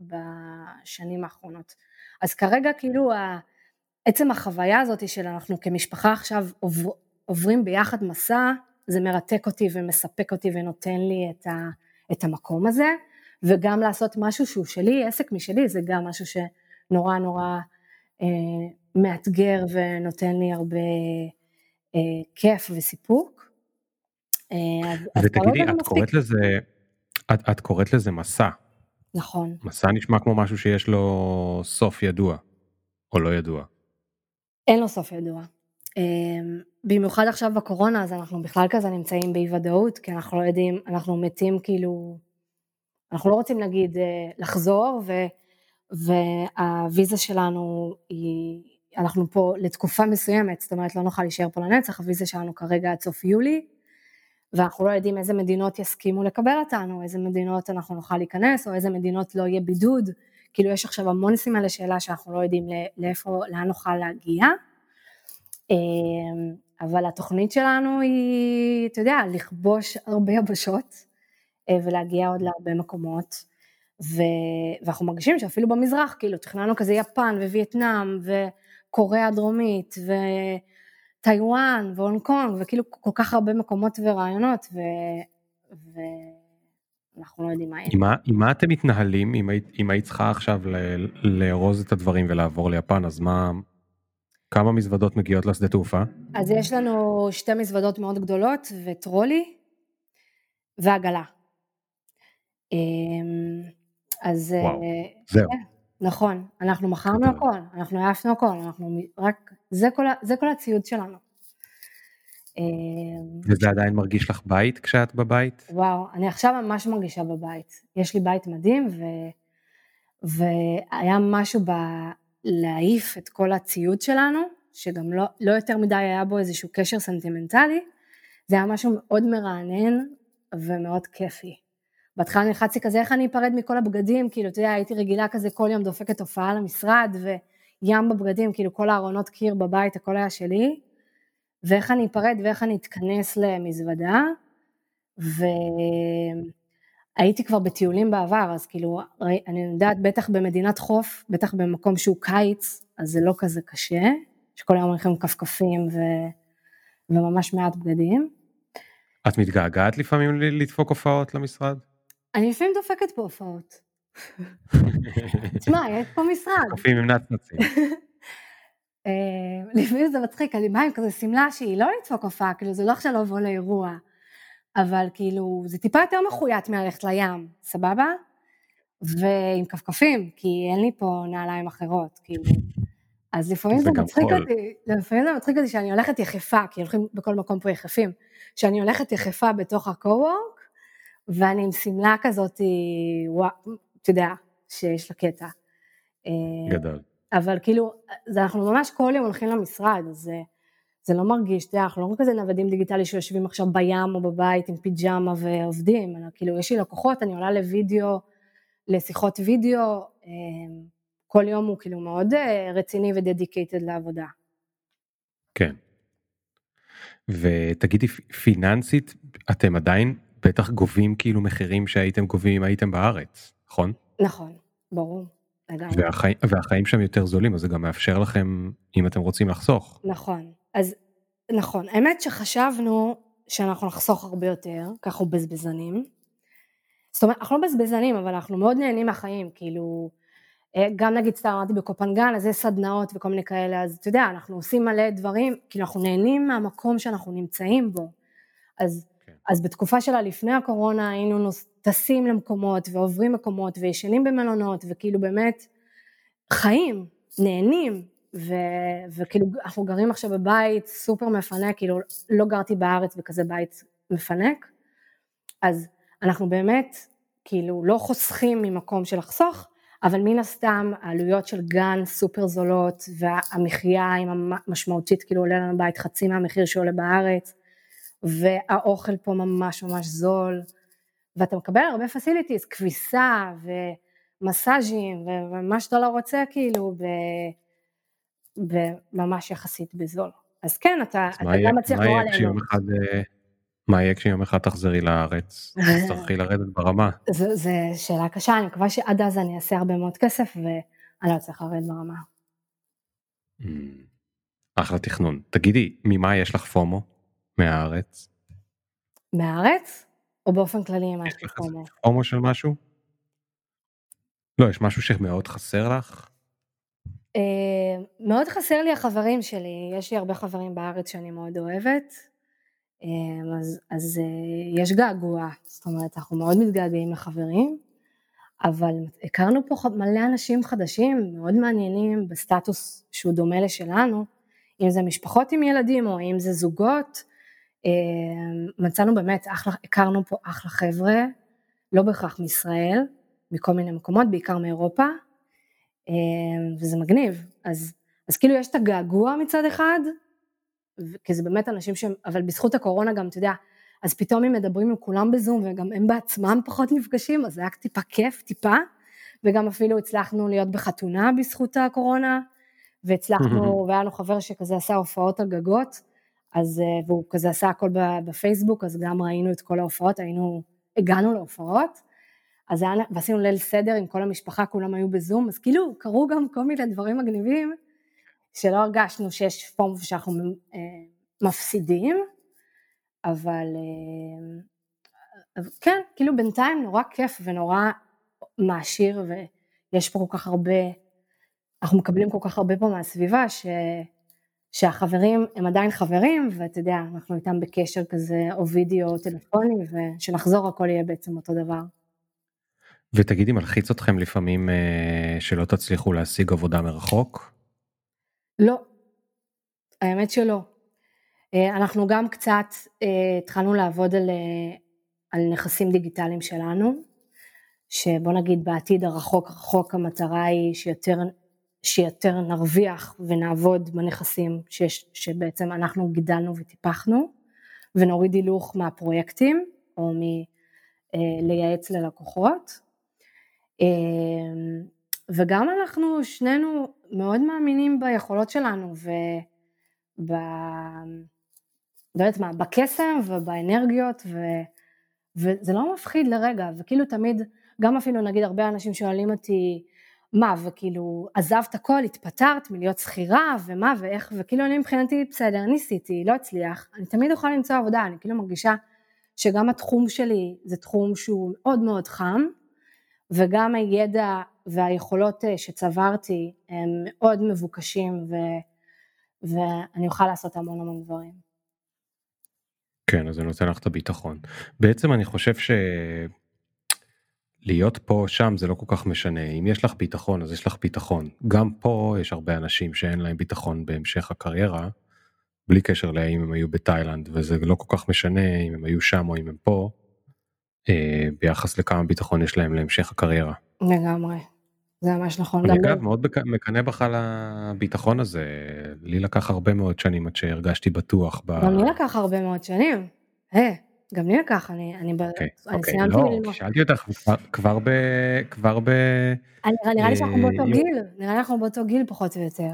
בשנים האחרונות. אז כרגע כאילו עצם החוויה הזאת של אנחנו כמשפחה עכשיו עוברים ביחד מסע, זה מרתק אותי ומספק אותי ונותן לי את, ה, את המקום הזה, וגם לעשות משהו שהוא שלי, עסק משלי, זה גם משהו שנורא נורא אה, מאתגר ונותן לי הרבה אה, כיף וסיפוק. אה, ותגידי, את קוראת לזה, את, את קוראת לזה מסע. נכון. מסע נשמע כמו משהו שיש לו סוף ידוע, או לא ידוע. אין לו סוף ידוע. אה, במיוחד עכשיו בקורונה, אז אנחנו בכלל כזה נמצאים באי ודאות, כי אנחנו לא יודעים, אנחנו מתים כאילו, אנחנו לא רוצים נגיד לחזור, ו, והוויזה שלנו היא אנחנו פה לתקופה מסוימת, זאת אומרת לא נוכל להישאר פה לנצח, הוויזה שלנו כרגע עד סוף יולי, ואנחנו לא יודעים איזה מדינות יסכימו לקבל אותנו, איזה מדינות אנחנו נוכל להיכנס, או איזה מדינות לא יהיה בידוד, כאילו יש עכשיו המון סימן לשאלה שאנחנו לא יודעים לאיפה, לאן נוכל להגיע, אמ, אבל התוכנית שלנו היא, אתה יודע, לכבוש הרבה יבשות, אה, ולהגיע עוד להרבה מקומות, ו... ואנחנו מרגישים שאפילו במזרח, כאילו תכננו כזה יפן ווייטנאם, ו... קוריאה הדרומית וטיוואן והונג קונג וכאילו כל כך הרבה מקומות ורעיונות ו... ואנחנו לא יודעים מה יהיה. עם מה אתם מתנהלים אם אם היית צריכה עכשיו לארוז את הדברים ולעבור ליפן אז מה כמה מזוודות מגיעות לשדה תעופה? אז יש לנו שתי מזוודות מאוד גדולות וטרולי ועגלה. אמ, אז וואו, אה, זהו. כן. נכון, אנחנו מכרנו הכל, אנחנו העפנו הכל, אנחנו רק, זה כל, זה כל הציוד שלנו. אמ, וזה עדיין מרגיש לך בית כשאת בבית? וואו, אני עכשיו ממש מרגישה בבית. יש לי בית מדהים, ו, והיה משהו בלהעיף את כל הציוד שלנו, שגם לא, לא יותר מדי היה בו איזשהו קשר סנטימנטלי, זה היה משהו מאוד מרענן ומאוד כיפי. בהתחלה נלחצתי כזה, איך אני אפרד מכל הבגדים, כאילו, אתה יודע, הייתי רגילה כזה כל יום דופקת הופעה למשרד, וים בבגדים, כאילו כל הארונות קיר בבית, הכל היה שלי, ואיך אני אפרד ואיך אני אתכנס למזוודה, והייתי כבר בטיולים בעבר, אז כאילו, אני יודעת, בטח במדינת חוף, בטח במקום שהוא קיץ, אז זה לא כזה קשה, שכל היום הולכים כפכפים ו... וממש מעט בגדים. את מתגעגעת לפעמים לדפוק הופעות למשרד? אני לפעמים דופקת פה הופעות. תשמע, יש פה משרד. כפכפים עם נצנצים. אה, לפעמים זה מצחיק, אני באה עם כזה שמלה שהיא לא לדפוק הופעה, כאילו זה לא עכשיו לבוא לאירוע, אבל כאילו זה טיפה יותר מחויית מללכת לים, סבבה? ועם כפכפים, כי אין לי פה נעליים אחרות, כאילו. אז לפעמים זה מצחיק אותי, לפעמים זה מצחיק אותי שאני הולכת יחפה, כי הולכים בכל מקום פה יחפים, שאני הולכת יחפה בתוך ה-co-work, ואני עם שמלה כזאת, אתה יודע, שיש לה קטע. אה, גדול. אבל כאילו, זה אנחנו ממש כל יום הולכים למשרד, אז זה, זה לא מרגיש, אתה יודע, אנחנו לא כזה נוודים דיגיטלי שיושבים עכשיו בים או בבית עם פיג'מה ועובדים, אלא כאילו יש לי לקוחות, אני עולה לוידאו, לשיחות וידאו, אמ, כל יום הוא כאילו מאוד אה, רציני ודדיקייטד לעבודה. כן. ותגידי, פיננסית, אתם עדיין בטח גובים כאילו מחירים שהייתם גובים אם הייתם בארץ, נכון? נכון, ברור. והחיים, והחיים שם יותר זולים, אז זה גם מאפשר לכם, אם אתם רוצים לחסוך. נכון, אז נכון, האמת שחשבנו שאנחנו נחסוך הרבה יותר, ככה אנחנו בזבזנים. זאת אומרת, אנחנו לא בזבזנים, אבל אנחנו מאוד נהנים מהחיים, כאילו, אה, גם נגיד סתם אמרתי בקופנגן, אז יש סדנאות וכל מיני כאלה, אז אתה יודע, אנחנו עושים מלא דברים, כאילו אנחנו נהנים מהמקום שאנחנו נמצאים בו. אז, כן. אז בתקופה שלה לפני הקורונה היינו טסים למקומות ועוברים מקומות וישנים במלונות וכאילו באמת חיים, נהנים, ו, וכאילו אנחנו גרים עכשיו בבית סופר מפנק, כאילו לא גרתי בארץ בכזה בית מפנק, אז אנחנו באמת כאילו לא חוסכים ממקום של לחסוך, אבל מן הסתם העלויות של גן סופר זולות והמחיה עם המשמעותית כאילו עולה לנו בית חצי מהמחיר שעולה בארץ והאוכל פה ממש ממש זול ואתה מקבל הרבה פסיליטיז, כביסה ומסאז'ים ומה שאתה לא רוצה כאילו וממש יחסית בזול. אז כן, אתה, אתה גם מצליח נורא ליהנות. מה יהיה כשיום אחד תחזרי לארץ? תצטרכי לרדת ברמה. זו שאלה קשה, אני מקווה שעד אז אני אעשה הרבה מאוד כסף ואני לא אצליח לרדת ברמה. Mm, אחלה תכנון. תגידי, ממה יש לך פומו מהארץ? מהארץ? או באופן כללי מה יש לך? פומו של משהו? לא, יש משהו שמאוד חסר לך? אה, מאוד חסר לי החברים שלי, יש לי הרבה חברים בארץ שאני מאוד אוהבת, אמ, אז, אז אה, יש געגוע, זאת אומרת אנחנו מאוד מתגעגעים לחברים, אבל הכרנו פה מלא אנשים חדשים מאוד מעניינים בסטטוס שהוא דומה לשלנו, אם זה משפחות עם ילדים או אם זה זוגות, מצאנו באמת אחלה, הכרנו פה אחלה חבר'ה, לא בהכרח מישראל, מכל מיני מקומות, בעיקר מאירופה, אמ, וזה מגניב, אז, אז כאילו יש את הגעגוע מצד אחד, כי זה באמת אנשים שהם, אבל בזכות הקורונה גם, אתה יודע, אז פתאום הם מדברים עם כולם בזום וגם הם בעצמם פחות נפגשים, אז זה היה טיפה כיף, טיפה, וגם אפילו הצלחנו להיות בחתונה בזכות הקורונה, והצלחנו, והיה לנו חבר שכזה עשה הופעות על גגות, אז, אה, והוא כזה עשה הכל בפייסבוק, אז גם ראינו את כל ההופעות, היינו, הגענו להופעות, אז היה, ועשינו ליל סדר עם כל המשפחה, כולם היו בזום, אז כאילו קרו גם כל מיני דברים מגניבים, שלא הרגשנו שיש פורום שאנחנו אה, מפסידים, אבל אה, כן, כאילו בינתיים נורא כיף ונורא מעשיר ויש פה כל כך הרבה, אנחנו מקבלים כל כך הרבה פה מהסביבה ש, שהחברים הם עדיין חברים ואתה יודע, אנחנו איתם בקשר כזה או וידאו או טלפוני ושנחזור הכל יהיה בעצם אותו דבר. ותגידי, מלחיץ אתכם לפעמים אה, שלא תצליחו להשיג עבודה מרחוק? לא, האמת שלא. אה, אנחנו גם קצת אה, התחלנו לעבוד על, אה, על נכסים דיגיטליים שלנו, שבוא נגיד בעתיד הרחוק רחוק המטרה היא שיותר, שיותר נרוויח ונעבוד בנכסים שיש, שבעצם אנחנו גידלנו וטיפחנו, ונוריד הילוך מהפרויקטים או מלייעץ ללקוחות. וגם אנחנו שנינו מאוד מאמינים ביכולות שלנו וב... לא יודעת מה, בקסם ובאנרגיות ו... וזה לא מפחיד לרגע, וכאילו תמיד, גם אפילו נגיד הרבה אנשים שואלים אותי, מה, וכאילו, עזבת הכל, התפטרת מלהיות שכירה, ומה, ואיך, וכאילו אני מבחינתי, בסדר, ניסיתי, לא הצליח, אני תמיד יכולה למצוא עבודה, אני כאילו מרגישה שגם התחום שלי זה תחום שהוא מאוד מאוד חם, וגם הידע והיכולות אה, שצברתי הם מאוד מבוקשים, ו, ואני אוכל לעשות המון המון דברים. כן, אז זה נותן לך את הביטחון. בעצם אני חושב ש... להיות פה שם זה לא כל כך משנה אם יש לך ביטחון אז יש לך ביטחון גם פה יש הרבה אנשים שאין להם ביטחון בהמשך הקריירה. בלי קשר לאם הם היו בתאילנד וזה לא כל כך משנה אם הם היו שם או אם הם פה. אה, ביחס לכמה ביטחון יש להם להמשך הקריירה. לגמרי. זה ממש נכון. אני אגב מאוד מקנא בך על הביטחון הזה לי לקח הרבה מאוד שנים עד שהרגשתי בטוח. גם לי לקח הרבה מאוד שנים. Hey. גם לי לקח, אני, אני, אוקיי, אני אוקיי, סיימתי לא, ללמוד. שאלתי אותך כבר ב... כבר ב... נראה לי שאנחנו באותו גיל, נראה לי שאנחנו באותו גיל פחות או יותר.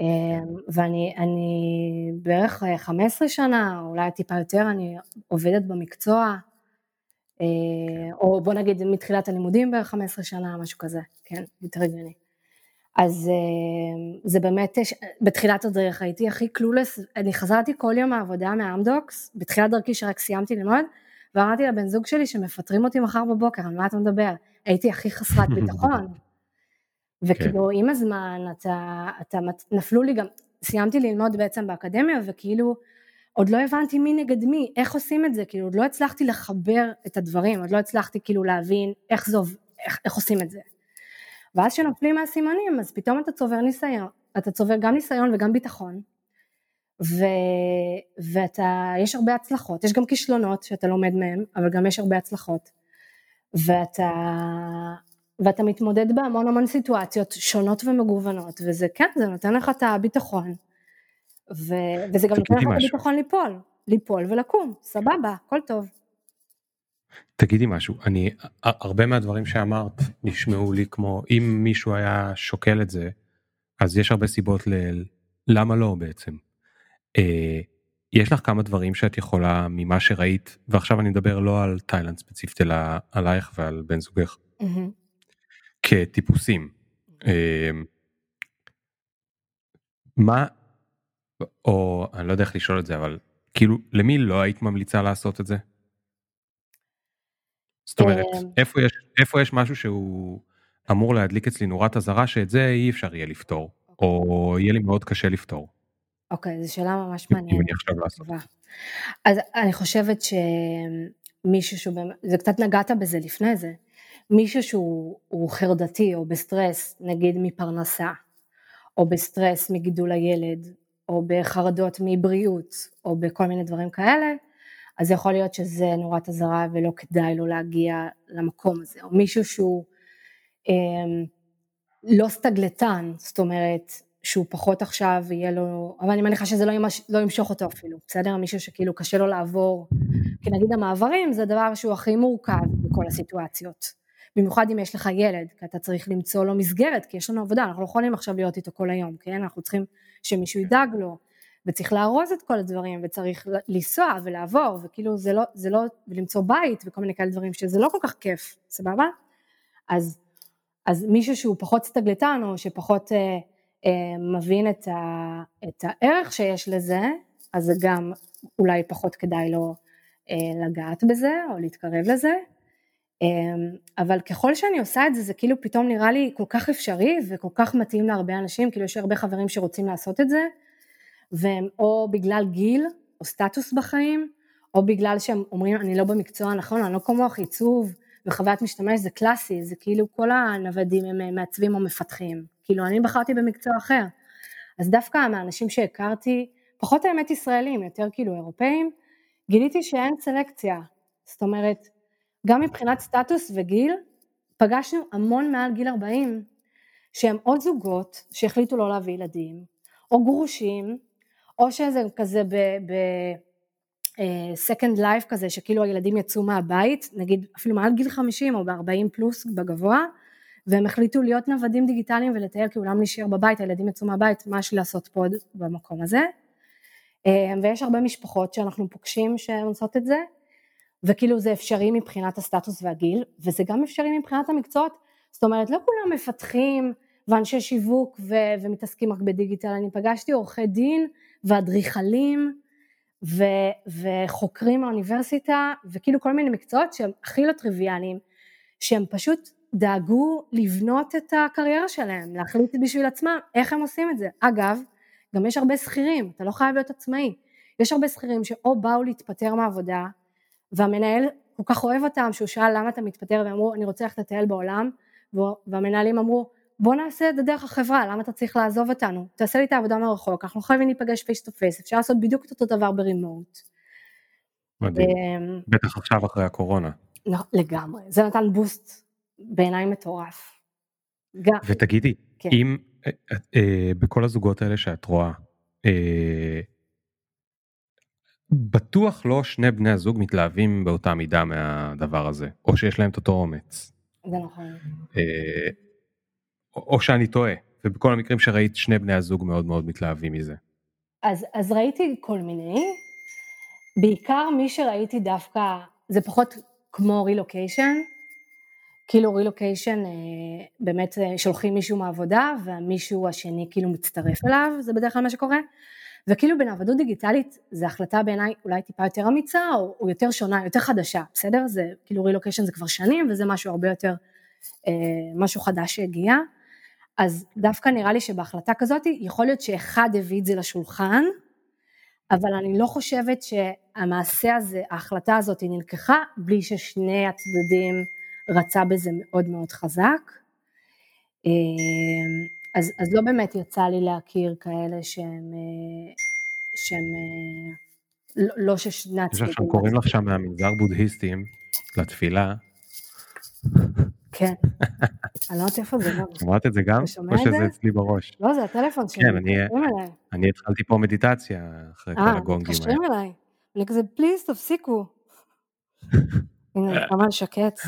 אמ, ואני אני בערך 15 שנה, אולי טיפה יותר, אני עובדת במקצוע, אה, או בוא נגיד מתחילת הלימודים בערך 15 שנה, משהו כזה, כן, יותר הגיוני. אז אה, זה באמת, בתחילת הדרך הייתי הכי קלולס, אני חזרתי כל יום מהעבודה מהאמדוקס, בתחילת דרכי שרק סיימתי ללמוד, ואמרתי לבן זוג שלי שמפטרים אותי מחר בבוקר, על מה אתה מדבר? הייתי הכי חסרת ביטחון. וכאילו כן. עם הזמן אתה, אתה, נפלו לי גם, סיימתי ללמוד בעצם באקדמיה וכאילו עוד לא הבנתי מי נגד מי, איך עושים את זה, כאילו עוד לא הצלחתי לחבר את הדברים, עוד לא הצלחתי כאילו להבין איך זה, איך, איך עושים את זה. ואז כשנופלים מהסימנים אז פתאום אתה צובר ניסיון, אתה צובר גם ניסיון וגם ביטחון, ו, ואתה, יש הרבה הצלחות, יש גם כישלונות שאתה לומד מהם, אבל גם יש הרבה הצלחות, ואתה, ואתה מתמודד בהמון המון סיטואציות שונות ומגוונות, וזה כן, זה נותן לך את הביטחון, ו, וזה גם נותן לך את הביטחון ליפול, ליפול ולקום, סבבה, הכל טוב. תגידי משהו אני הרבה מהדברים שאמרת נשמעו לי כמו אם מישהו היה שוקל את זה אז יש הרבה סיבות ל... למה לא בעצם. אה, יש לך כמה דברים שאת יכולה ממה שראית ועכשיו אני מדבר לא על תאילנד ספציפית אלא עלייך ועל בן זוגך. Mm-hmm. כטיפוסים. אה, מה או אני לא יודע איך לשאול את זה אבל כאילו למי לא היית ממליצה לעשות את זה? זאת אומרת, אמ. איפה יש, איפה יש משהו שהוא אמור להדליק אצלי נורת אזהרה שאת זה אי אפשר יהיה לפתור, או יהיה לי מאוד קשה לפתור. אוקיי, זו שאלה ממש מעניינת. אז אני חושבת שמישהו שהוא, זה קצת נגעת בזה לפני זה, מישהו שהוא חרדתי או בסטרס, נגיד מפרנסה, או בסטרס מגידול הילד, או בחרדות מבריאות, או בכל מיני דברים כאלה, אז יכול להיות שזה נורת אזהרה ולא כדאי לו להגיע למקום הזה, או מישהו שהוא אה, לא סטגלטן, זאת אומרת שהוא פחות עכשיו יהיה לו, אבל אני מניחה שזה לא, ימש, לא ימשוך אותו אפילו, בסדר? מישהו שכאילו קשה לו לעבור, כי נגיד המעברים זה הדבר שהוא הכי מורכב בכל הסיטואציות, במיוחד אם יש לך ילד, כי אתה צריך למצוא לו מסגרת, כי יש לנו עבודה, אנחנו לא יכולים עכשיו להיות איתו כל היום, כן? אנחנו צריכים שמישהו ידאג לו, וצריך לארוז את כל הדברים וצריך לנסוע ולעבור וכאילו זה לא, זה לא, ולמצוא בית וכל מיני כאלה דברים שזה לא כל כך כיף, סבבה? אז, אז מישהו שהוא פחות סטגלטן או שפחות אה, אה, מבין את, ה, את הערך שיש לזה, אז זה גם אולי פחות כדאי לו אה, לגעת בזה או להתקרב לזה. אה, אבל ככל שאני עושה את זה, זה כאילו פתאום נראה לי כל כך אפשרי וכל כך מתאים להרבה אנשים, כאילו יש הרבה חברים שרוצים לעשות את זה, והם או בגלל גיל או סטטוס בחיים, או בגלל שהם אומרים אני לא במקצוע הנכון, אני לא כמוך, עיצוב וחוויית משתמש זה קלאסי, זה כאילו כל הנוודים הם מעצבים או מפתחים, כאילו אני בחרתי במקצוע אחר, אז דווקא מהאנשים שהכרתי, פחות האמת ישראלים, יותר כאילו אירופאים, גיליתי שאין סלקציה, זאת אומרת, גם מבחינת סטטוס וגיל, פגשנו המון מעל גיל 40, שהם עוד זוגות שהחליטו לא להביא ילדים, או גרושים, או שזה כזה ב... סקנד לייף אה, כזה שכאילו הילדים יצאו מהבית נגיד אפילו מעל גיל 50 או ב-40 פלוס בגבוה והם החליטו להיות נוודים דיגיטליים ולטייל כי אולם להישאר בבית הילדים יצאו מהבית מה יש לעשות פה במקום הזה? אה, ויש הרבה משפחות שאנחנו פוגשים שהן עושות את זה וכאילו זה אפשרי מבחינת הסטטוס והגיל וזה גם אפשרי מבחינת המקצועות. זאת אומרת, לא כולם מפתחים ואנשי שיווק ו- ומתעסקים רק בדיגיטל, אני פגשתי עורכי דין ואדריכלים ו- וחוקרים מהאוניברסיטה, וכאילו כל מיני מקצועות שהם הכי לא טריוויאליים, שהם פשוט דאגו לבנות את הקריירה שלהם, להחליט בשביל עצמם איך הם עושים את זה. אגב, גם יש הרבה שכירים, אתה לא חייב להיות עצמאי. יש הרבה שכירים שאו באו להתפטר מעבודה, והמנהל כל כך אוהב אותם, שהוא שאל למה אתה מתפטר, והם אמרו אני רוצה ללכת לטייל בעולם, והמנהלים אמרו בוא נעשה את זה דרך החברה, למה אתה צריך לעזוב אותנו? תעשה לי את העבודה מרחוק, אנחנו חייבים להיפגש face to face, אפשר לעשות בדיוק את אותו דבר ב remote. מדהים, אמ, בטח עכשיו אחרי הקורונה. לא, לגמרי, זה נתן boost בעיניי מטורף. ותגידי, כן. אם אה, אה, בכל הזוגות האלה שאת רואה, אה, בטוח לא שני בני הזוג מתלהבים באותה מידה מהדבר הזה, או שיש להם את אותו אומץ. זה נכון. או שאני טועה, ובכל המקרים שראית שני בני הזוג מאוד מאוד מתלהבים מזה. אז, אז ראיתי כל מיני, בעיקר מי שראיתי דווקא, זה פחות כמו רילוקיישן, כאילו רילוקיישן אה, באמת אה, שולחים מישהו מהעבודה והמישהו השני כאילו מצטרף אליו, זה בדרך כלל מה שקורה, וכאילו בין עבדות דיגיטלית זו החלטה בעיניי אולי טיפה יותר אמיצה או, או יותר שונה, יותר חדשה, בסדר? זה כאילו רילוקיישן זה כבר שנים וזה משהו הרבה יותר, אה, משהו חדש שהגיע, אז דווקא נראה לי שבהחלטה כזאת יכול להיות שאחד הביא את זה לשולחן, אבל אני לא חושבת שהמעשה הזה, ההחלטה הזאת נלקחה בלי ששני הצדדים רצה בזה מאוד מאוד חזק. אה, אז, אז לא באמת יצא לי להכיר כאלה שהם, אה, שהם אה, לא, לא ששני הצדדים... אנחנו קוראים לך שם מהמנזר בודהיסטים לתפילה. כן. אני לא יודעת איפה זה גם. שמעת את זה גם? או שזה אצלי בראש? לא, זה הטלפון שלי, כן, אני התחלתי פה מדיטציה אחרי כל הגונגים האלה. אה, מתקשרים אליי. אני כזה, פליז, תפסיקו. הנה, אני כמה שקט.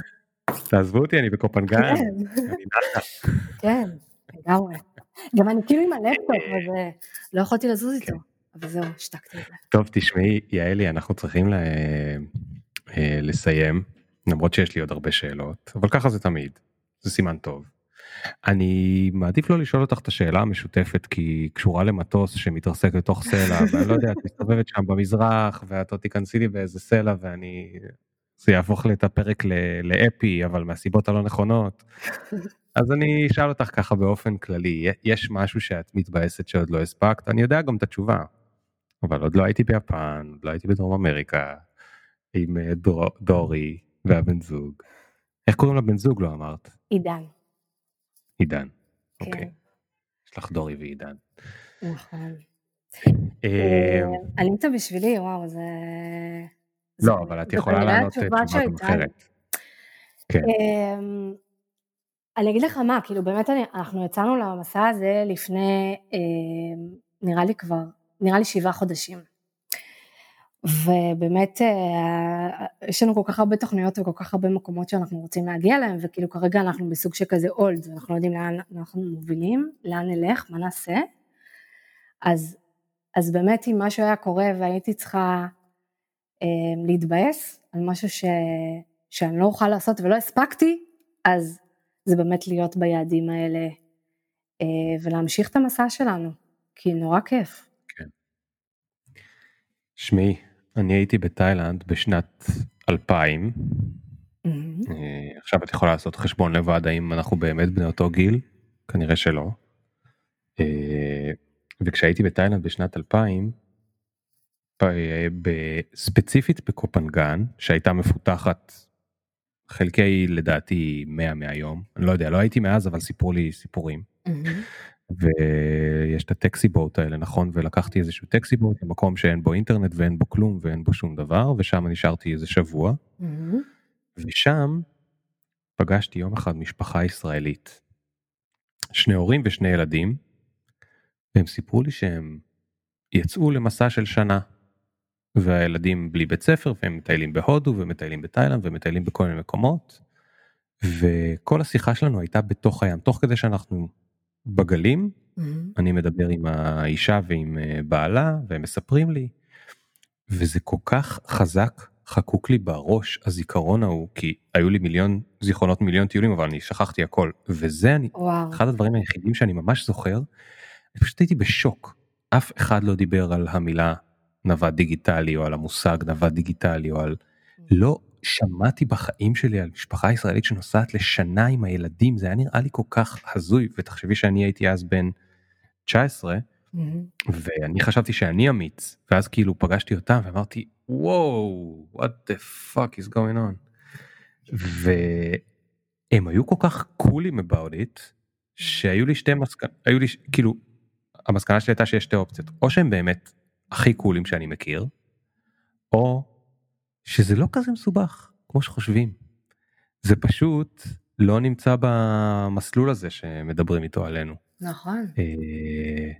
תעזבו אותי, אני בקופנגן. כן, לגמרי. גם אני כאילו עם הלפטופ, אז אה, לא יכולתי לזוז איתו. כן. אבל זהו, השתקתי את זה. טוב, תשמעי, יעלי, אנחנו צריכים אה, לסיים, למרות שיש לי עוד הרבה שאלות, אבל ככה זה תמיד, זה סימן טוב. אני מעדיף לא לשאול אותך את השאלה המשותפת כי היא קשורה למטוס שמתרסק לתוך סלע ואני לא יודע את מסתובבת שם במזרח ואת עוד תיכנסי לי באיזה סלע ואני זה יהפוך לי את הפרק לאפי אבל מהסיבות הלא נכונות. אז אני אשאל אותך ככה באופן כללי יש משהו שאת מתבאסת שעוד לא הספקת אני יודע גם את התשובה. אבל עוד לא הייתי ביפן עוד לא הייתי בדרום אמריקה עם אה, דור, דורי והבן זוג. איך קוראים לבן זוג לא אמרת? עידן. עידן. כן. אוקיי. יש לך דורי ועידן. נכון. אה, עלית בשבילי, וואו, זה... לא, אבל את יכולה לענות תשובה אחרת. כן. אמ, אני אגיד לך מה, כאילו באמת אנחנו יצאנו למסע הזה לפני, נראה לי כבר, נראה לי שבעה חודשים. ובאמת אה, יש לנו כל כך הרבה תוכניות וכל כך הרבה מקומות שאנחנו רוצים להגיע אליהם וכאילו כרגע אנחנו בסוג שכזה אולד אנחנו לא יודעים לאן אנחנו מובילים, לאן נלך, מה נעשה. אז, אז באמת אם משהו היה קורה והייתי צריכה אה, להתבאס על משהו ש, שאני לא אוכל לעשות ולא הספקתי, אז זה באמת להיות ביעדים האלה אה, ולהמשיך את המסע שלנו, כי נורא כיף. כן. שמעי, אני הייתי בתאילנד בשנת 2000. Mm-hmm. אה, עכשיו את יכולה לעשות חשבון לבד האם אנחנו באמת בני אותו גיל, כנראה שלא. אה, וכשהייתי בתאילנד בשנת 2000, ספציפית בקופנגן שהייתה מפותחת חלקי לדעתי 100 מהיום, אני לא יודע, לא הייתי מאז אבל סיפרו לי סיפורים. Mm-hmm. ויש את הטקסי בוט האלה נכון ולקחתי איזשהו טקסי בוט למקום שאין בו אינטרנט ואין בו כלום ואין בו שום דבר ושם נשארתי איזה שבוע. Mm-hmm. ושם פגשתי יום אחד משפחה ישראלית. שני הורים ושני ילדים. והם סיפרו לי שהם יצאו למסע של שנה. והילדים בלי בית ספר והם מטיילים בהודו ומטיילים בתאילנד ומטיילים בכל מיני מקומות. וכל השיחה שלנו הייתה בתוך הים תוך כדי שאנחנו בגלים, mm-hmm. אני מדבר עם האישה ועם אה, בעלה והם מספרים לי, וזה כל כך חזק חקוק לי בראש הזיכרון ההוא, כי היו לי מיליון זיכרונות מיליון טיולים, אבל אני שכחתי הכל. וזה אני, וואו. אחד הדברים היחידים שאני ממש זוכר, אני פשוט הייתי בשוק. אף אחד לא דיבר על המילה נווד דיגיטלי, או על המושג נווד דיגיטלי, או על... לא שמעתי בחיים שלי על משפחה ישראלית שנוסעת לשנה עם הילדים, זה היה נראה לי כל כך הזוי, ותחשבי שאני הייתי אז בן 19, מהמם. ואני חשבתי שאני אמיץ, ואז כאילו פגשתי אותם ואמרתי, וואו, what the fuck is going on. והם היו כל כך קולים about it, שהיו לי שתי מסקנות, היו לי, כאילו, המסקנה שלי הייתה שיש שתי אופציות, או שהם באמת הכי קולים שאני מכיר, או שזה לא כזה מסובך, כמו שחושבים. זה פשוט לא נמצא במסלול הזה שמדברים איתו עלינו. נכון. אה,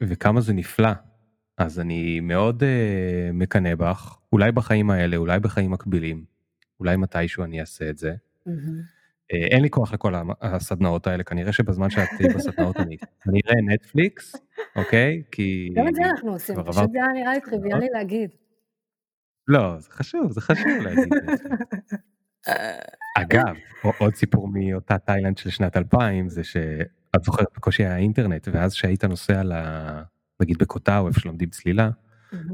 וכמה זה נפלא. אז אני מאוד אה, מקנא בך, אולי בחיים האלה, אולי בחיים מקבילים, אולי מתישהו אני אעשה את זה. מהמם. אה, אין לי כוח לכל הסדנאות האלה, כנראה שבזמן שאת בסדנאות אני אראה נטפליקס, אוקיי? כי... גם את זה אנחנו עושים, פשוט זה היה נראה לי טריוויאלי להגיד. לא, זה חשוב, זה חשוב להגיד נטפליקס. אגב, עוד סיפור מאותה תאילנד של שנת 2000 זה שאת זוכרת בקושי היה אינטרנט ואז שהיית נוסע ל... נגיד בקוטאו איפה שלומדים צלילה.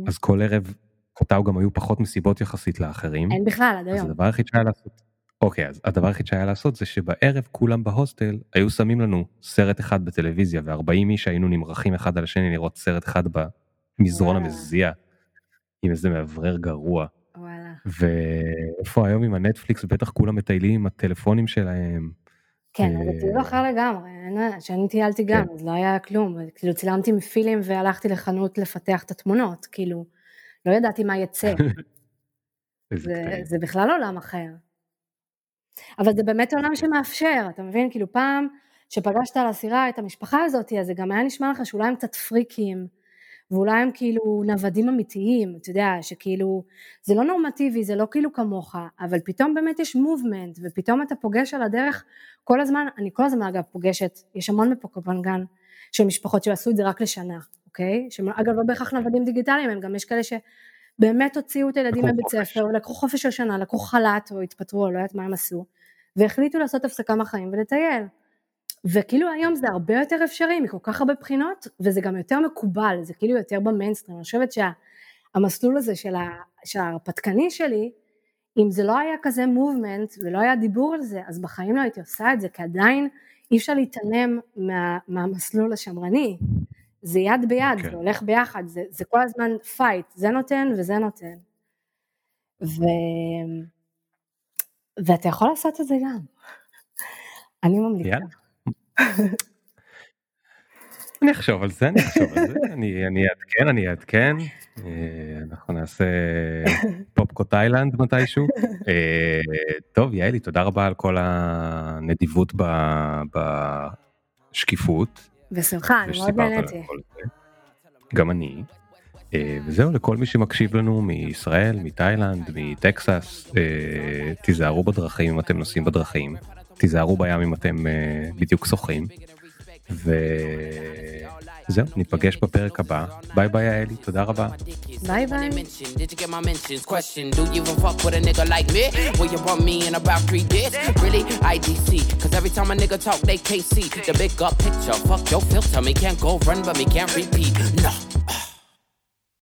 אז כל ערב קוטאו גם היו פחות מסיבות יחסית לאחרים. אין בכלל עד אז היום. הדבר היחיד שהיה לעשות, אוקיי אז הדבר היחיד שהיה לעשות זה שבערב כולם בהוסטל היו שמים לנו סרט אחד בטלוויזיה ו40 איש היינו נמרחים אחד על השני לראות סרט אחד במזרון. המזיע עם איזה מאוורר גרוע. וואלה. ואיפה היום עם הנטפליקס בטח כולם מטיילים עם הטלפונים שלהם. כן, אה, זה טיול אחר לגמרי, כשאני טיילתי גם, כן. אז לא היה כלום, כאילו צילמתי מפילים והלכתי לחנות לפתח את התמונות, כאילו, לא ידעתי מה יצא. זה בכלל עולם אחר. אבל זה באמת עולם שמאפשר, אתה מבין? כאילו פעם שפגשת על הסירה את המשפחה הזאת, אז זה גם היה נשמע לך שאולי הם קצת פריקים, ואולי הם כאילו נוודים אמיתיים, אתה יודע, שכאילו, זה לא נורמטיבי, זה לא כאילו כמוך, אבל פתאום באמת יש מובמנט, ופתאום אתה פוגש על הדרך כל הזמן, אני כל הזמן אגב פוגשת, יש המון בפוקבנגן של משפחות שעשו את זה רק לשנה, אוקיי? שאגב לא בהכרח נוודים דיגיטליים, הם גם יש כאלה שבאמת הוציאו את הילדים מבית. ספר, לקחו חופש של שנה, לקחו חל"ת או התפטרו, או לא יודעת מה הם עשו, והחליטו לעשות הפסקה מהחיים ולטייל. וכאילו היום זה הרבה יותר אפשרי מכל כך הרבה בחינות, וזה גם יותר מקובל, זה כאילו יותר במיינסטרים, אני חושבת שהמסלול הזה של, ה, של ההרפתקני שלי, אם זה לא היה כזה מובמנט ולא היה דיבור על זה, אז בחיים לא הייתי עושה את זה, כי עדיין אי אפשר להתעלם מה, מהמסלול השמרני. זה יד ביד, כן. זה הולך ביחד, זה, זה כל הזמן fight, זה נותן וזה נותן. ו... ואתה יכול לעשות את זה גם. אני ממליצה. יאללה. אני אחשוב על זה, אני אחשוב על זה, אני אעדכן, אני אעדכן, אה, אנחנו נעשה פופקורן תאילנד מתישהו. אה, טוב יעלי, תודה רבה על כל הנדיבות בשקיפות. בשמחה, אני מאוד נהניתי. גם אני. אה, וזהו לכל מי שמקשיב לנו מישראל, מתאילנד, מטקסס, תיזהרו בדרכים אם אתם נוסעים בדרכים, תיזהרו בים אם אתם אה, בדיוק שוחים. וזהו, ניפגש בפרק הבא. ביי ביי יעלי, תודה רבה. Cause every time a nigga talk, they can't see the big up picture. Fuck your filter, me can't go run, but me can't repeat. No.